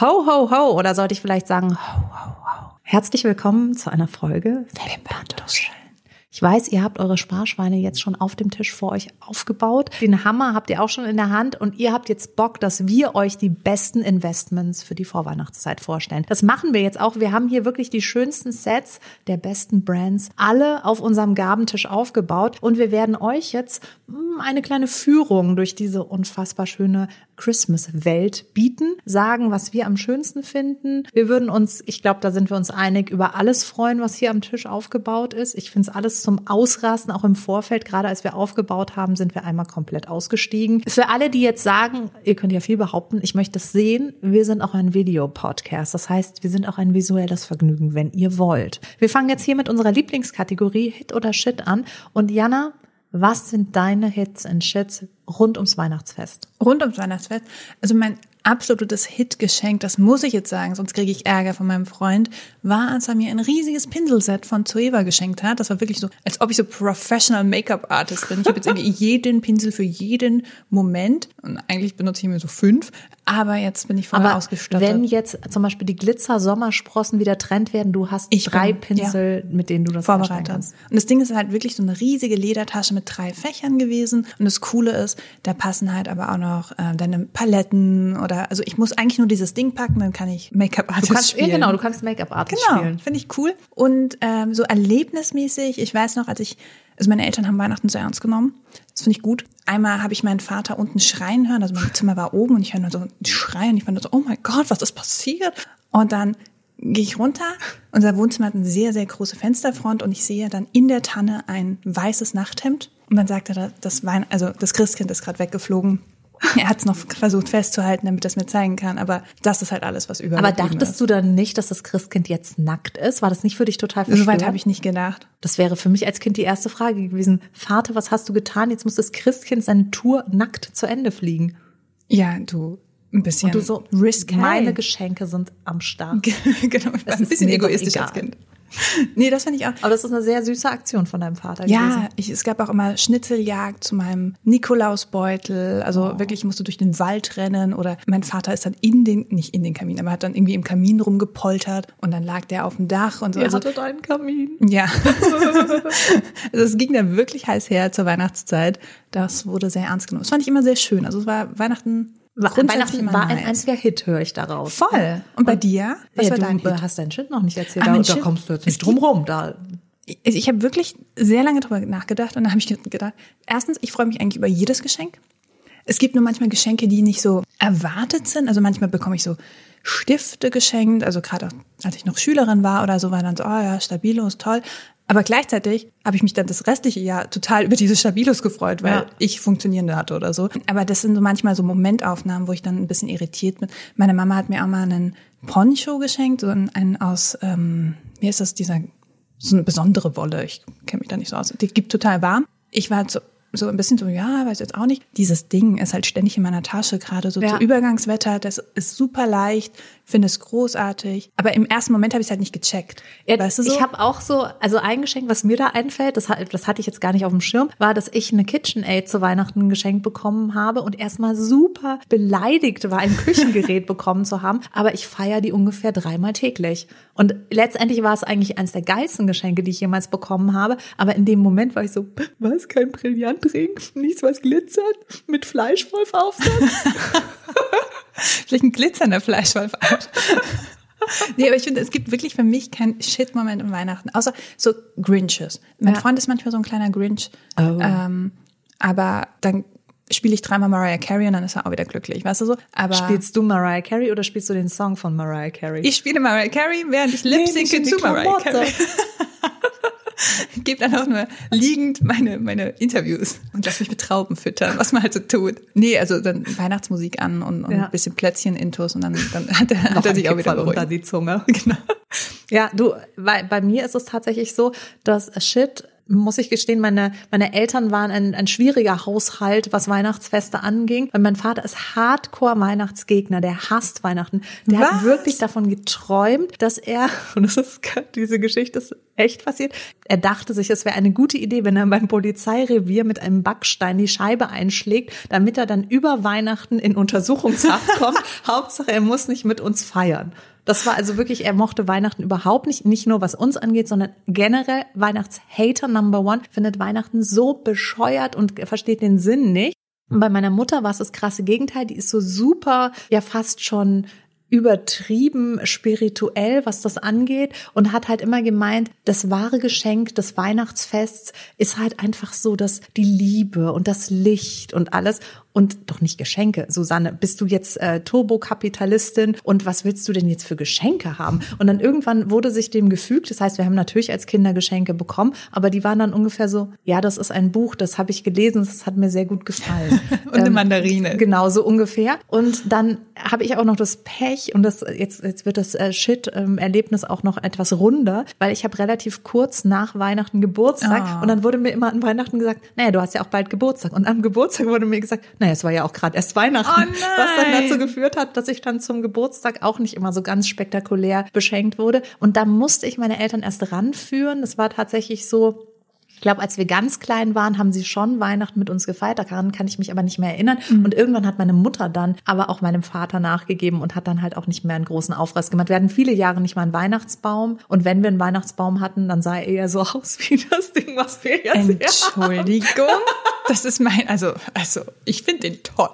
Ho, ho, ho. Oder sollte ich vielleicht sagen, ho, ho, ho. Herzlich willkommen zu einer Folge Wimpertuscheln. Ich weiß, ihr habt eure Sparschweine jetzt schon auf dem Tisch vor euch aufgebaut. Den Hammer habt ihr auch schon in der Hand und ihr habt jetzt Bock, dass wir euch die besten Investments für die Vorweihnachtszeit vorstellen. Das machen wir jetzt auch. Wir haben hier wirklich die schönsten Sets der besten Brands alle auf unserem Gabentisch aufgebaut und wir werden euch jetzt hm, eine kleine Führung durch diese unfassbar schöne Christmas-Welt bieten, sagen, was wir am schönsten finden. Wir würden uns, ich glaube, da sind wir uns einig, über alles freuen, was hier am Tisch aufgebaut ist. Ich finde es alles zum Ausrasten, auch im Vorfeld. Gerade als wir aufgebaut haben, sind wir einmal komplett ausgestiegen. Für alle, die jetzt sagen, ihr könnt ja viel behaupten, ich möchte es sehen, wir sind auch ein Videopodcast. Das heißt, wir sind auch ein visuelles Vergnügen, wenn ihr wollt. Wir fangen jetzt hier mit unserer Lieblingskategorie Hit oder Shit an. Und Jana, was sind deine Hits und Shits rund ums Weihnachtsfest? Rund ums Weihnachtsfest. Also mein absolutes Hitgeschenk, das muss ich jetzt sagen, sonst kriege ich Ärger von meinem Freund, war, als er mir ein riesiges Pinselset von Zoeva geschenkt hat. Das war wirklich so, als ob ich so Professional Make-up Artist bin. Ich habe jetzt irgendwie jeden Pinsel für jeden Moment und eigentlich benutze ich immer so fünf, aber jetzt bin ich voll Aber ausgestattet. wenn jetzt zum Beispiel die Glitzer-Sommersprossen wieder Trend werden, du hast Ich drei bin, Pinsel, mit denen du das vorbereitet. kannst. Und das Ding ist halt wirklich so eine riesige Ledertasche mit drei Fächern gewesen. Und das Coole ist, da passen halt aber auch noch äh, deine Paletten oder also ich muss eigentlich nur dieses Ding packen, dann kann ich Make-up Artist Du kannst, spielen. ja, genau, du kannst Make-up-Artist Genau, spielen. finde ich cool. Und ähm, so erlebnismäßig, ich weiß noch, als ich, also meine Eltern haben Weihnachten sehr ernst genommen. Das finde ich gut. Einmal habe ich meinen Vater unten schreien hören, also mein Zimmer war oben und ich höre nur so Schreien. Ich fand so, oh mein Gott, was ist passiert? Und dann gehe ich runter. Unser Wohnzimmer hat eine sehr, sehr große Fensterfront und ich sehe dann in der Tanne ein weißes Nachthemd. Und dann sagt er, das Wein, also das Christkind ist gerade weggeflogen. Er hat es noch versucht festzuhalten, damit es mir zeigen kann. Aber das ist halt alles, was über. Aber dachtest du dann nicht, dass das Christkind jetzt nackt ist? War das nicht für dich total So verstörend? weit habe ich nicht gedacht. Das wäre für mich als Kind die erste Frage gewesen. Vater, was hast du getan? Jetzt muss das Christkind seine Tour nackt zu Ende fliegen. Ja, du, ein bisschen Und du so, risky. meine Geschenke sind am Start. genau, ich war ein bisschen egoistisch als. Kind. Nee, das finde ich auch. Aber das ist eine sehr süße Aktion von deinem Vater Ja, ich, es gab auch immer Schnitzeljagd zu meinem Nikolausbeutel. Also Oh. wirklich, ich musste durch den Wald rennen oder mein Vater ist dann in den, nicht in den Kamin, aber hat dann irgendwie im Kamin rumgepoltert und dann lag der auf dem Dach und so. Also, deinen Kamin. ja. also es ging dann wirklich heiß her zur Weihnachtszeit. Das wurde sehr ernst genommen. Das fand ich immer sehr schön. Also es war Weihnachten. Weihnachten war ein einziger Hit, höre ich daraus. Voll. Und bei dir? Was ja, war du dein Hit? hast deinen Shit noch nicht erzählt. Ah, da, mein da kommst du jetzt nicht drum rum. Da, ich, ich habe wirklich sehr lange drüber nachgedacht und dann habe ich gedacht, erstens, ich freue mich eigentlich über jedes Geschenk. Es gibt nur manchmal Geschenke, die nicht so erwartet sind. Also manchmal bekomme ich so Stifte geschenkt, also gerade als ich noch Schülerin war oder so, war dann so, oh ja, Stabilos, toll. Aber gleichzeitig habe ich mich dann das restliche Jahr total über diese Stabilos gefreut, weil Ja. ich funktionierende hatte oder so. Aber das sind so manchmal so Momentaufnahmen, wo ich dann ein bisschen irritiert bin. Meine Mama hat mir auch mal einen Poncho geschenkt, so einen, aus, ähm, wie ist das, dieser, so eine besondere Wolle. Ich kenne mich da nicht so aus. Die gibt total warm. Ich war so, so ein bisschen so, ja, weiß jetzt auch nicht. Dieses Ding ist halt ständig in meiner Tasche, gerade so Ja. zu Übergangswetter. Das ist super leicht, finde es großartig. Aber im ersten Moment habe ich es halt nicht gecheckt. Ja, weißt du so? Ich habe auch so, also ein Geschenk, was mir da einfällt, das, das hatte ich jetzt gar nicht auf dem Schirm, war, dass ich eine KitchenAid zu Weihnachten geschenkt bekommen habe und erstmal super beleidigt war, ein Küchengerät bekommen zu haben. Aber ich feiere die ungefähr dreimal täglich. Und letztendlich war es eigentlich eines der geilsten Geschenke, die ich jemals bekommen habe. Aber in dem Moment war ich so, was, kein Brillantring, nichts, was glitzert, mit Fleischwolfaufsatz. Vielleicht ein glitzernder Fleischwolf out. nee, aber ich finde, es gibt wirklich für mich keinen Shit-Moment im Weihnachten, außer so Grinches. Mein Ja. Freund ist manchmal so ein kleiner Grinch. Oh. Ähm, aber dann spiele ich dreimal Mariah Carey und dann ist er auch wieder glücklich, weißt du so? Aber Spielst du Mariah Carey oder spielst du den Song von Mariah Carey? ich spiele Mariah Carey, während ich lip die zu Mariah. Carey. Gebe dann auch nur liegend meine, meine Interviews und lass mich mit Trauben füttern, was man halt so tut. Nee, also dann Weihnachtsmusik an und, und Ja. ein bisschen Plätzchen-Intos und dann, dann hat er, hat er sich auch wieder Kipferl unter beruhigt. die Zunge. Genau. Ja, du, bei, bei mir ist es tatsächlich so, dass Shit muss ich gestehen, meine, meine Eltern waren ein, ein schwieriger Haushalt, was Weihnachtsfeste anging. Weil mein Vater ist Hardcore-Weihnachtsgegner, der hasst Weihnachten. Der hat Was? wirklich davon geträumt, dass er, und das ist, diese Geschichte ist echt passiert. Er dachte sich, es wäre eine gute Idee, wenn er beim Polizeirevier mit einem Backstein die Scheibe einschlägt, damit er dann über Weihnachten in Untersuchungshaft kommt. Hauptsache, er muss nicht mit uns feiern. Das war also wirklich, er mochte Weihnachten überhaupt nicht, nicht nur was uns angeht, sondern generell Weihnachtshater Number One, findet Weihnachten so bescheuert und versteht den Sinn nicht. Und bei meiner Mutter war es das krasse Gegenteil, die ist so super, ja fast schon übertrieben spirituell, was das angeht und hat halt immer gemeint, das wahre Geschenk des Weihnachtsfests ist halt einfach so, dass die Liebe und das Licht und alles und doch nicht Geschenke. Susanne, bist du jetzt äh, Turbokapitalistin und was willst du denn jetzt für Geschenke haben? Und dann irgendwann wurde sich dem gefügt. Das heißt, wir haben natürlich als Kinder Geschenke bekommen, aber die waren dann ungefähr so, ja, das ist ein Buch, das habe ich gelesen, das hat mir sehr gut gefallen. und eine ähm, Mandarine. Genau, so ungefähr. Und dann habe ich auch noch das Pech und das jetzt, jetzt wird das äh, Shit-Erlebnis auch noch etwas runder, weil ich habe relativ kurz nach Weihnachten Geburtstag oh. und dann wurde mir immer an Weihnachten gesagt, naja, du hast ja auch bald Geburtstag. Und am Geburtstag wurde mir gesagt, naja, naja, es war ja auch gerade erst Weihnachten, oh was dann dazu geführt hat, dass ich dann zum Geburtstag auch nicht immer so ganz spektakulär beschenkt wurde. Und da musste ich meine Eltern erst ranführen. Das war tatsächlich so, ich glaube, als wir ganz klein waren, haben sie schon Weihnachten mit uns gefeiert. Daran kann ich mich aber nicht mehr erinnern. Mhm. Und irgendwann hat meine Mutter dann aber auch meinem Vater nachgegeben und hat dann halt auch nicht mehr einen großen Aufriss gemacht. Wir hatten viele Jahre nicht mal einen Weihnachtsbaum. Und wenn wir einen Weihnachtsbaum hatten, dann sah er eher so aus wie das Ding, was wir jetzt Entschuldigung. Das ist mein, also, also, ich finde den toll.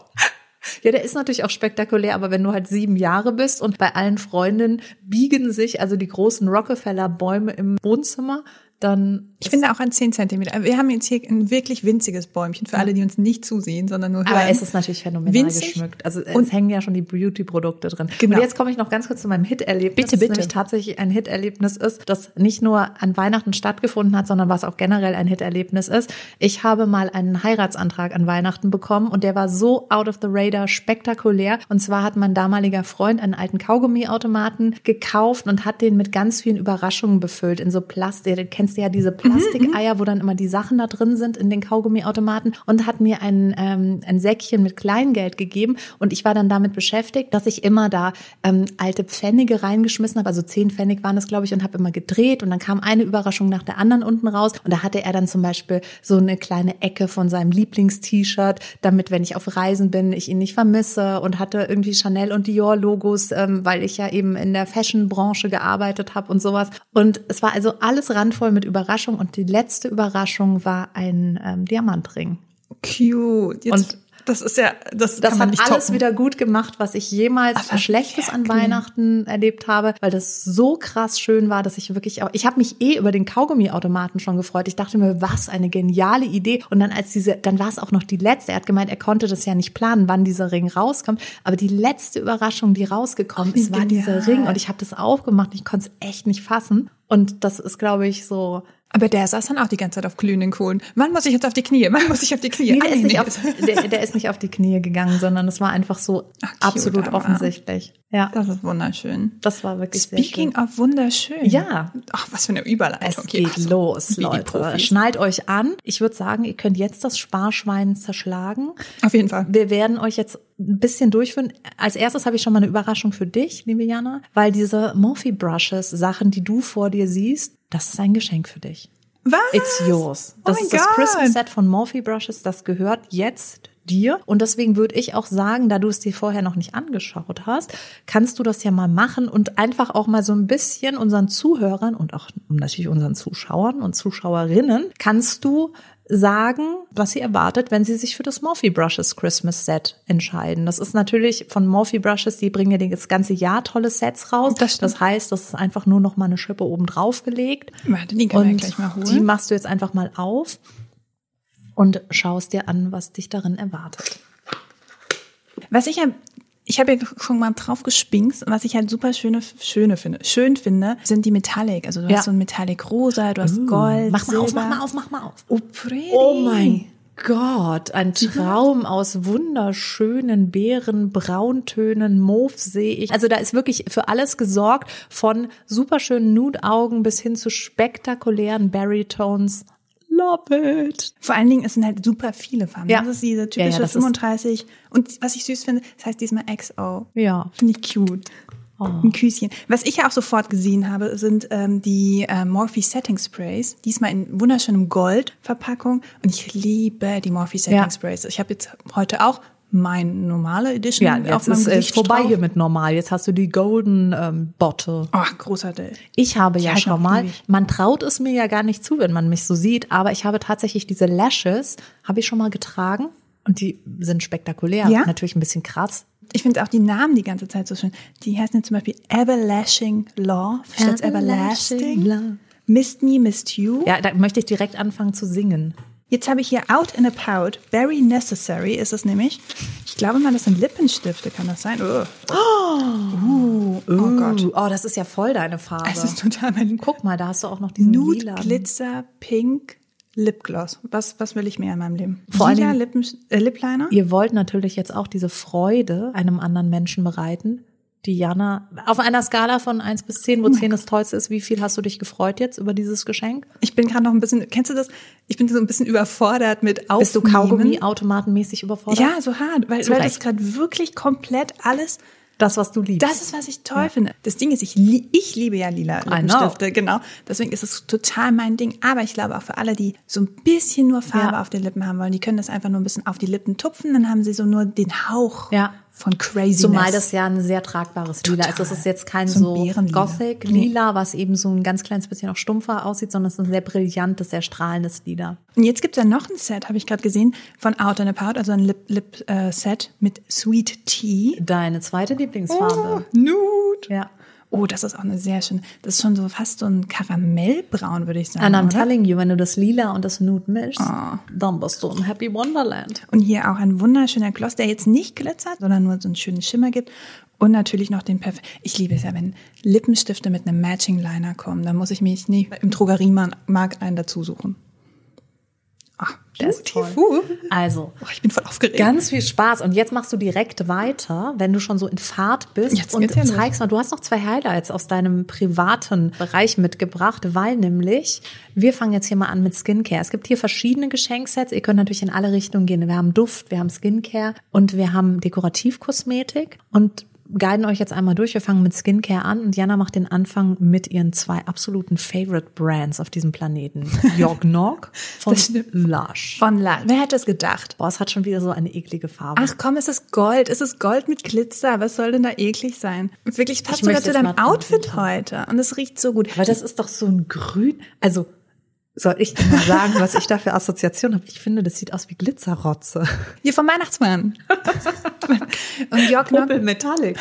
Ja, der ist natürlich auch spektakulär, aber wenn du halt sieben Jahre bist und bei allen Freundinnen biegen sich also die großen Rockefeller-Bäume im Wohnzimmer, dann. Ich finde auch an 10 Zentimeter. Wir haben jetzt hier ein wirklich winziges Bäumchen für alle, die uns nicht zusehen, sondern nur hören. Aber es ist natürlich phänomenal Winzig. geschmückt. Also es hängen ja schon die Beauty-Produkte drin. Genau. Und jetzt komme ich noch ganz kurz zu meinem Hit-Erlebnis. Bitte, bitte. Das tatsächlich ein Hit-Erlebnis ist, das nicht nur an Weihnachten stattgefunden hat, sondern was auch generell ein Hit-Erlebnis ist. Ich habe mal einen Heiratsantrag an Weihnachten bekommen und der war so out of the radar spektakulär. Und zwar hat mein damaliger Freund einen alten Kaugummiautomaten gekauft und hat den mit ganz vielen Überraschungen befüllt in so Plastik. Du kennst du ja diese Plastikeier, wo dann immer die Sachen da drin sind in den Kaugummiautomaten und hat mir ein, ähm, ein Säckchen mit Kleingeld gegeben und ich war dann damit beschäftigt, dass ich immer da ähm, alte Pfennige reingeschmissen habe, also zehn Pfennig waren das, glaube ich, und habe immer gedreht und dann kam eine Überraschung nach der anderen unten raus und da hatte er dann zum Beispiel so eine kleine Ecke von seinem Lieblingst-T-Shirt, damit, wenn ich auf Reisen bin, ich ihn nicht vermisse und hatte irgendwie Chanel und Dior-Logos, ähm, weil ich ja eben in der Fashion-Branche gearbeitet habe und sowas. Und es war also alles randvoll mit Überraschung und die letzte Überraschung war ein ähm, Diamantring. Cute. Jetzt und das ist ja, das, das hat alles toppen. wieder gut gemacht, was ich jemals Aber Schlechtes an Weihnachten erlebt habe, weil das so krass schön war, dass ich wirklich auch, ich habe mich eh über den Kaugummiautomaten schon gefreut. Ich dachte mir, was eine geniale Idee. Und dann als diese, dann war es auch noch die letzte. Er hat gemeint, er konnte das ja nicht planen, wann dieser Ring rauskommt. Aber die letzte Überraschung, die rausgekommen oh, ist, war genial. dieser Ring. Und ich habe das aufgemacht. Ich konnte es echt nicht fassen. Und das ist, glaube ich, so aber der saß dann auch die ganze Zeit auf glühenden Kohlen. Wann muss ich jetzt auf die Knie? Wann muss ich auf die Knie? Nee, der, ist nicht auf, der, der, ist nicht auf die Knie gegangen, sondern es war einfach so Ach, cute, absolut aber. offensichtlich. Ja. Das ist wunderschön. Das war wirklich Speaking sehr schön. of wunderschön. Ja. Ach, was für eine Überleitung. Es geht Ach, los, Leute. Schnallt euch an. Ich würde sagen, ihr könnt jetzt das Sparschwein zerschlagen. Auf jeden Fall. Wir werden euch jetzt ein bisschen durchführen. Als erstes habe ich schon mal eine Überraschung für dich, liebe Jana, weil diese Morphe Brushes, Sachen, die du vor dir siehst, das ist ein Geschenk für dich. Was? It's yours. Das oh ist das Christmas Set von Morphe Brushes. Das gehört jetzt dir. Und deswegen würde ich auch sagen, da du es dir vorher noch nicht angeschaut hast, kannst du das ja mal machen und einfach auch mal so ein bisschen unseren Zuhörern und auch natürlich unseren Zuschauern und Zuschauerinnen kannst du sagen, was sie erwartet, wenn sie sich für das Morphe Brushes Christmas Set entscheiden. Das ist natürlich von Morphe Brushes, die bringen ja das ganze Jahr tolle Sets raus. Das, das heißt, das ist einfach nur noch mal eine Schippe oben drauf gelegt. Warte, die können wir gleich mal holen. Die machst du jetzt einfach mal auf und schaust dir an, was dich darin erwartet. Was ich ja ich habe ja schon mal drauf gespinkst und was ich halt super schöne, schöne finde, schön finde, sind die Metallic. Also du ja. hast so ein Metallic Rosa, du hast uh, Gold, Mach mal Silber. auf, mach mal auf, mach mal auf. Oh, pretty. Oh mein Gott, ein Traum aus wunderschönen Beeren, Brauntönen, Mauve sehe ich. Also da ist wirklich für alles gesorgt, von superschönen Nude-Augen bis hin zu spektakulären Berry-Tones. Love it. Vor allen Dingen, es sind halt super viele Farben. Ja. Das ist diese typische ja, ja, 35. Und was ich süß finde, das heißt diesmal XO. Ja. Finde ich cute. Ein Küsschen. Was ich ja auch sofort gesehen habe, sind ähm, die äh, Morphe Setting Sprays. Diesmal in wunderschönem Gold-Verpackung. Und ich liebe die Morphe Setting Ja. Sprays. Ich habe jetzt heute auch mein normale Edition Ja, jetzt ist es vorbei drauf. hier mit normal. Jetzt hast du die Golden ähm, Bottle. Oh, großartig. Ich habe ja halt schon mal, man traut es mir ja gar nicht zu, wenn man mich so sieht, aber ich habe tatsächlich diese Lashes, habe ich schon mal getragen und die sind spektakulär. Ja? Natürlich ein bisschen krass. Ich finde auch die Namen die ganze Zeit so schön. Die heißen jetzt zum Beispiel Everlashing Love statt Everlasting. Love. Missed Me, Missed You. Ja, da möchte ich direkt anfangen zu singen. Jetzt habe ich hier Out and About, Very Necessary ist es nämlich. Ich glaube mal, das sind Lippenstifte, kann das sein? Oh, oh, oh Gott. Uh, oh, das ist ja voll deine Farbe. Es ist total mein Guck mal, da hast du auch noch diesen Nude lila. Glitzer Pink Lipgloss. Was, was will ich mehr in meinem Leben? Vor Lila Lippen, äh, Lip? Ihr wollt natürlich jetzt auch diese Freude einem anderen Menschen bereiten. Die Jana, auf einer Skala von 1 bis 10, Oh wo 10 das Tollste ist, wie viel hast du dich gefreut jetzt über dieses Geschenk? Ich bin gerade noch ein bisschen, kennst du das? Ich bin so ein bisschen überfordert mit Aufnehmen. Bist du Kaugummi automatenmäßig überfordert? Ja, so hart, weil, weil das gerade wirklich komplett alles Das, was du liebst. Das ist, was ich toll finde. Das Ding ist, ich, lie- ich liebe ja lila. Lippenstifte, genau. Deswegen ist es total mein Ding. Aber ich glaube auch für alle, die so ein bisschen nur Farbe Ja. auf den Lippen haben wollen, die können das einfach nur ein bisschen auf die Lippen tupfen, dann haben sie so nur den Hauch Ja. Von Craziness. Zumal das ja ein sehr tragbares Lila ist. Das ist jetzt kein So so. Gothic-Lila, was eben so ein ganz kleines bisschen auch stumpfer aussieht, sondern es ist ein sehr brillantes, sehr strahlendes Lila. Und jetzt gibt's ja noch ein Set, habe ich gerade gesehen, von Out and About, also ein Lip-Set mit Sweet Tea. Deine zweite Lieblingsfarbe. Nude. Ja. Oh, das ist auch eine sehr schöne, das ist schon so fast so ein Karamellbraun, würde ich sagen. And I'm oder? telling you, wenn du das Lila und das Nude mischst, dann bist du im Happy Wonderland. Und hier auch ein wunderschöner Gloss, der jetzt nicht glitzert, sondern nur so einen schönen Schimmer gibt. Und natürlich noch den Perf. Ich liebe es ja, wenn Lippenstifte mit einem Matching Liner kommen. Dann muss ich mich nicht im Drogeriemarkt einen dazu suchen. Der ist toll. Also, Oh, ich bin voll aufgeregt. Ganz viel Spaß. Und jetzt machst du direkt weiter, wenn du schon so in Fahrt bist Jetzt und ja zeigst mal, du hast noch zwei Highlights aus deinem privaten Bereich mitgebracht, weil nämlich, wir fangen jetzt hier mal an mit Skincare. Es gibt hier verschiedene Geschenksets. Ihr könnt natürlich in alle Richtungen gehen. Wir haben Duft, wir haben Skincare und wir haben Dekorativkosmetik und guiden euch jetzt einmal durch. Wir fangen mit Skincare an und Jana macht den Anfang mit ihren zwei absoluten Favorite Brands auf diesem Planeten. Jorgnok von Das stimmt. Lush. Von La. Wer hätte es gedacht? Boah, es hat schon wieder so eine eklige Farbe. Ach komm, es ist Gold. Es ist Gold mit Glitzer. Was soll denn da eklig sein? Wirklich passt sogar zu deinem Outfit heute. Und es riecht so gut. Aber das ist doch so ein Grün. Also, soll ich dir mal sagen, was ich da für Assoziation habe? Ich finde, das sieht aus wie Glitzerrotze. Hier vom Weihnachtsmann. Und Jörg Nock Metallic.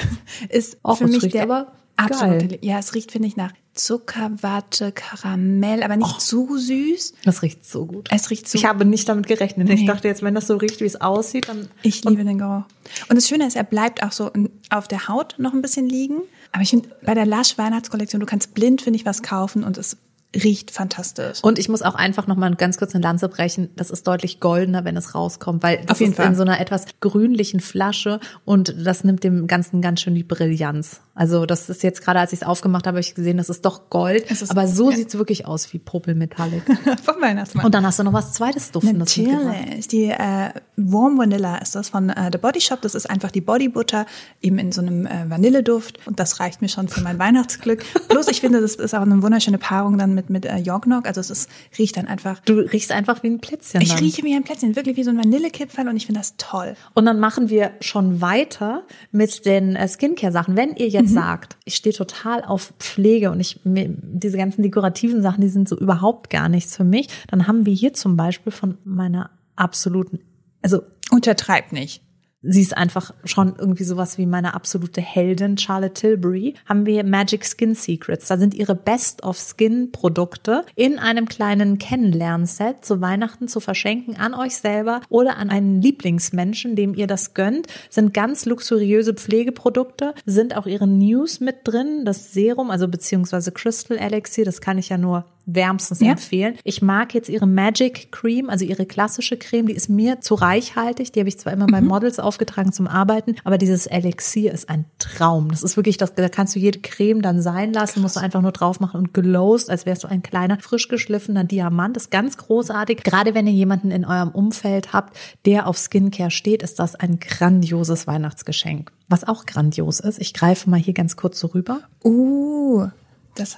ist Och, für mich der aber absolute. geil. Ja, es riecht finde ich nach Zuckerwatte, Karamell, aber nicht zu süß. Das riecht so gut. Es riecht so. ich habe nicht damit gerechnet. Ich Nee. dachte jetzt, wenn das so riecht, wie es aussieht, dann. Ich liebe den Geruch. Und das Schöne ist, er bleibt auch so auf der Haut noch ein bisschen liegen. Aber ich finde, bei der Lush Weihnachtskollektion, du kannst blind, finde ich, was kaufen und es riecht fantastisch. Und ich muss auch einfach noch mal ganz kurz eine Lanze brechen. Das ist deutlich goldener, wenn es rauskommt, weil das Auf jeden ist Fall. in so einer etwas grünlichen Flasche und das nimmt dem Ganzen ganz schön die Brillanz. Also das ist jetzt gerade, als ich es aufgemacht habe, habe ich gesehen, das ist doch Gold. Ist- aber so ja. sieht's wirklich aus wie Popel Metallic. Vom Weihnachtsmann. Und dann hast du noch was zweites Duftendes. Natürlich. Die äh, Warm Vanilla ist das von äh, The Body Shop. Das ist einfach die Bodybutter eben in so einem äh, Vanilleduft. Und das reicht mir schon für mein Weihnachtsglück. Bloß ich finde, das ist auch eine wunderschöne Paarung dann mit, mit äh, Jorgnok. Also es ist, riecht dann einfach. Du riechst einfach wie ein Plätzchen. Ich dann. rieche wie ein Plätzchen, wirklich wie so ein Vanillekipferl und ich finde das toll. Und dann machen wir schon weiter mit den äh, Skincare-Sachen. Wenn ihr Mhm. Jetzt sagt, ich stehe total auf Pflege und ich diese ganzen dekorativen Sachen, die sind so überhaupt gar nichts für mich, dann haben wir hier zum Beispiel von meiner absoluten, also Untertreibt nicht. Sie ist einfach schon irgendwie sowas wie meine absolute Heldin, Charlotte Tilbury, haben wir Magic Skin Secrets. Da sind ihre Best of Skin Produkte in einem kleinen Kennenlernset zu Weihnachten zu verschenken an euch selber oder an einen Lieblingsmenschen, dem ihr das gönnt. Sind ganz luxuriöse Pflegeprodukte, sind auch ihre News mit drin, das Serum, also beziehungsweise Crystal Elixir, das kann ich ja nur wärmstens Ja. empfehlen. Ich mag jetzt ihre Magic Cream, also ihre klassische Creme, die ist mir zu reichhaltig. Die habe ich zwar immer bei Models aufgetragen zum Arbeiten, aber dieses Elixier ist ein Traum. Das ist wirklich, das, da kannst du jede Creme dann sein lassen, musst du einfach nur drauf machen und glowst, als wärst du ein kleiner, frisch geschliffener Diamant. Das ist ganz großartig. Gerade wenn ihr jemanden in eurem Umfeld habt, der auf Skincare steht, ist das ein grandioses Weihnachtsgeschenk. Was auch grandios ist, ich greife mal hier ganz kurz so rüber. Uh, das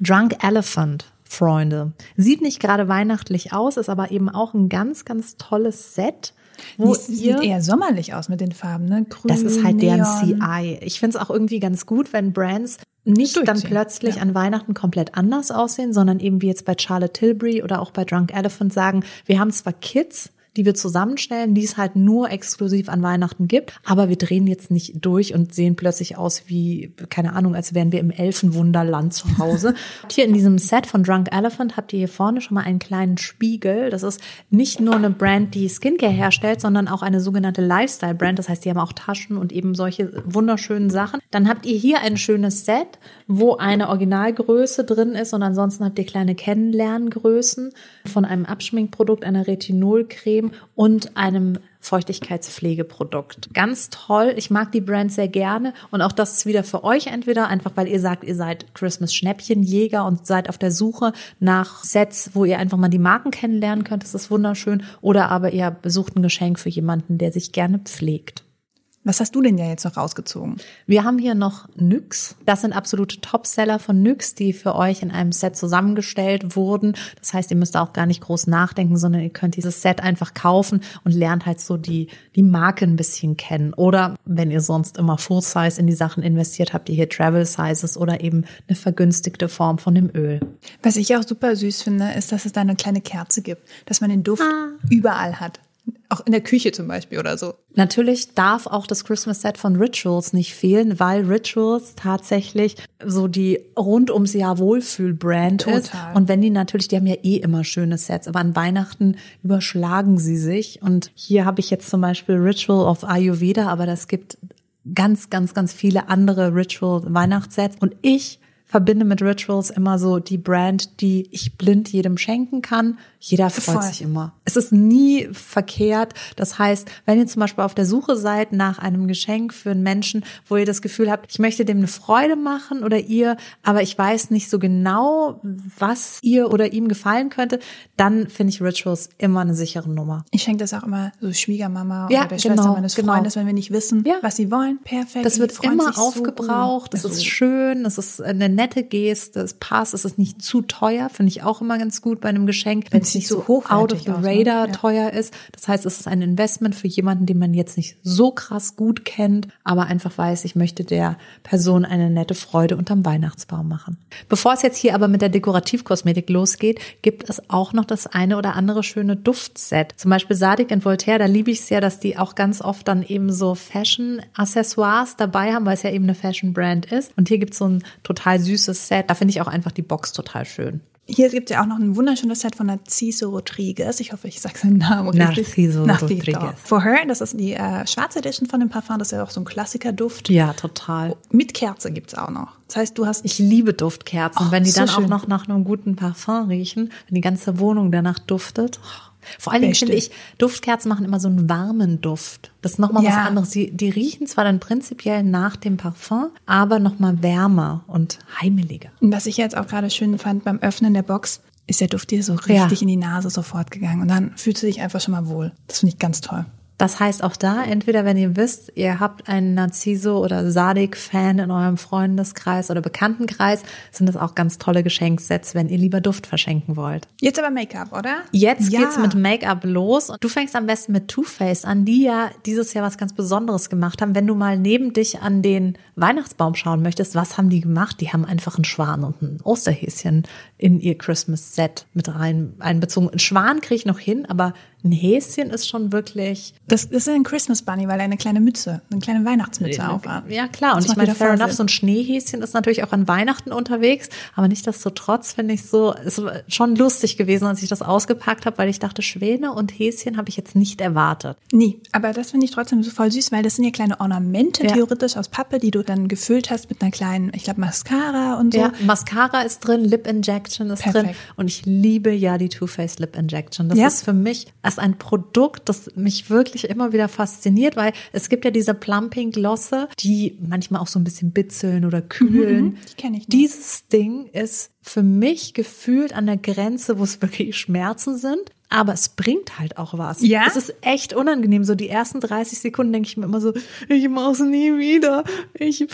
Drunk Elephant, Freunde. Sieht nicht gerade weihnachtlich aus, ist aber eben auch ein ganz, ganz tolles Set. Wo sieht ihr, eher sommerlich aus mit den Farben, ne? Grün, das ist halt deren Neon. CI. Ich finde es auch irgendwie ganz gut, wenn Brands nicht dann plötzlich ja. an Weihnachten komplett anders aussehen, sondern eben wie jetzt bei Charlotte Tilbury oder auch bei Drunk Elephant sagen, wir haben zwar Kids, die wir zusammenstellen, die es halt nur exklusiv an Weihnachten gibt, aber wir drehen jetzt nicht durch und sehen plötzlich aus wie, keine Ahnung, als wären wir im Elfenwunderland zu Hause. hier in diesem Set von Drunk Elephant habt ihr hier vorne schon mal einen kleinen Spiegel. Das ist nicht nur eine Brand, die Skincare herstellt, sondern auch eine sogenannte Lifestyle-Brand. Das heißt, die haben auch Taschen und eben solche wunderschönen Sachen. Dann habt ihr hier ein schönes Set, wo eine Originalgröße drin ist und ansonsten habt ihr kleine Kennenlerngrößen von einem Abschminkprodukt, einer Retinolcreme und einem Feuchtigkeitspflegeprodukt. Ganz toll. Ich mag die Brand sehr gerne. Und auch das ist wieder für euch entweder einfach, weil ihr sagt, ihr seid Christmas-Schnäppchenjäger und seid auf der Suche nach Sets, wo ihr einfach mal die Marken kennenlernen könnt. Das ist wunderschön. Oder aber ihr besucht ein Geschenk für jemanden, der sich gerne pflegt. Was hast du denn ja jetzt noch rausgezogen? Wir haben hier noch NYX. Das sind absolute Topseller von NYX, die für euch in einem Set zusammengestellt wurden. Das heißt, ihr müsst auch gar nicht groß nachdenken, sondern ihr könnt dieses Set einfach kaufen und lernt halt so die, die Marke ein bisschen kennen. Oder wenn ihr sonst immer Full Size in die Sachen investiert, habt ihr hier Travel Sizes oder eben eine vergünstigte Form von dem Öl. Was ich auch super süß finde, ist, dass es da eine kleine Kerze gibt, dass man den Duft Ah. überall hat. Auch in der Küche zum Beispiel oder so. Natürlich darf auch das Christmas Set von Rituals nicht fehlen, weil Rituals tatsächlich so die rund ums Jahr Wohlfühl-Brand ist. Und wenn die natürlich, die haben ja eh immer schöne Sets, aber an Weihnachten überschlagen sie sich. Und hier habe ich jetzt zum Beispiel Ritual of Ayurveda, aber das gibt ganz, ganz, ganz viele andere Ritual-Weihnachtssets. Und ich verbinde mit Rituals immer so die Brand, die ich blind jedem schenken kann. Jeder freut Voll. sich immer. Es ist nie verkehrt. Das heißt, wenn ihr zum Beispiel auf der Suche seid nach einem Geschenk für einen Menschen, wo ihr das Gefühl habt, ich möchte dem eine Freude machen oder ihr, aber ich weiß nicht so genau, was ihr oder ihm gefallen könnte, dann finde ich Rituals immer eine sichere Nummer. Ich schenke das auch immer so Schwiegermama Ja, oder der Schwester genau, meines genau. Freundes, wenn wir nicht wissen, Ja. was sie wollen. Perfekt. Das wird immer sich so. aufgebraucht, das ist schön, das ist eine nette Geste, es passt, es ist nicht zu teuer, finde ich auch immer ganz gut bei einem Geschenk, wenn nicht so so out of the aus, ne? radar Ja. teuer ist. Das heißt, es ist ein Investment für jemanden, den man jetzt nicht so krass gut kennt, aber einfach weiß, ich möchte der Person eine nette Freude unterm Weihnachtsbaum machen. Bevor es jetzt hier aber mit der Dekorativkosmetik losgeht, gibt es auch noch das eine oder andere schöne Duftset. Zum Beispiel Sadik und Voltaire, da liebe ich es ja, dass die auch ganz oft dann eben so Fashion-Accessoires dabei haben, weil es ja eben eine Fashion-Brand ist. Und hier gibt es so ein total süßes Set. Da finde ich auch einfach die Box total schön. Hier gibt es ja auch noch ein wunderschönes Set von Narciso Rodriguez. Ich hoffe, ich sage seinen Namen richtig. Narciso Rodriguez. For Her, das ist die äh, schwarze Edition von dem Parfum. Das ist ja auch so ein Klassikerduft. Ja, total. Mit Kerze gibt's auch noch. Das heißt, du hast Ich liebe Duftkerzen. Oh, wenn die so dann auch schön. noch nach einem guten Parfum riechen, wenn die ganze Wohnung danach duftet. Vor allen Dingen finde ich, Duftkerzen machen immer so einen warmen Duft. Das ist nochmal Ja. was anderes. Die, die riechen zwar dann prinzipiell nach dem Parfum, aber nochmal wärmer und heimeliger. Und was ich jetzt auch gerade schön fand beim Öffnen der Box, ist der Duft dir so richtig Ja. in die Nase sofort gegangen. Und dann fühlst du dich einfach schon mal wohl. Das finde ich ganz toll. Das heißt auch da, entweder wenn ihr wisst, ihr habt einen Narciso oder Sadik-Fan in eurem Freundeskreis oder Bekanntenkreis, sind das auch ganz tolle Geschenksets, wenn ihr lieber Duft verschenken wollt. Jetzt aber Make-up, oder? Jetzt Ja. geht's mit Make-up los. Du fängst am besten mit Too Faced an, die ja dieses Jahr was ganz Besonderes gemacht haben. Wenn du mal neben dich an den Weihnachtsbaum schauen möchtest, was haben die gemacht? Die haben einfach einen Schwan und ein Osterhäschen in ihr Christmas-Set mit rein einbezogen. Einen Schwan kriege ich noch hin, aber ein Häschen ist schon wirklich. Das, das ist ein Christmas Bunny, weil er eine kleine Mütze, eine kleine Weihnachtsmütze aufhat. Ja, klar. Und Das ich macht meine, fair enough, Sinn. so ein Schneehäschen ist natürlich auch an Weihnachten unterwegs. Aber nichtsdestotrotz finde ich so, es war schon lustig gewesen, als ich das ausgepackt habe, weil ich dachte, Schwäne und Häschen habe ich jetzt nicht erwartet. Nee, aber das finde ich trotzdem so voll süß, weil das sind ja kleine Ornamente Ja. theoretisch aus Pappe, die du dann gefüllt hast mit einer kleinen, ich glaube, Mascara und so. Ja, Mascara ist drin, Lip Injection ist drin. Perfekt. Und ich liebe ja die Too Faced Lip Injection. Das Ja. ist für mich als ein Produkt, das mich wirklich immer wieder fasziniert, weil es gibt ja diese Plumping Glosse, die manchmal auch so ein bisschen bitzeln oder kühlen. Mhm, die kenn ich noch. Dieses Ding ist für mich gefühlt an der Grenze, wo es wirklich Schmerzen sind. Aber es bringt halt auch was. Ja? Es ist echt unangenehm. So die ersten 30 Sekunden denke ich mir immer so, ich mach's nie wieder. Ich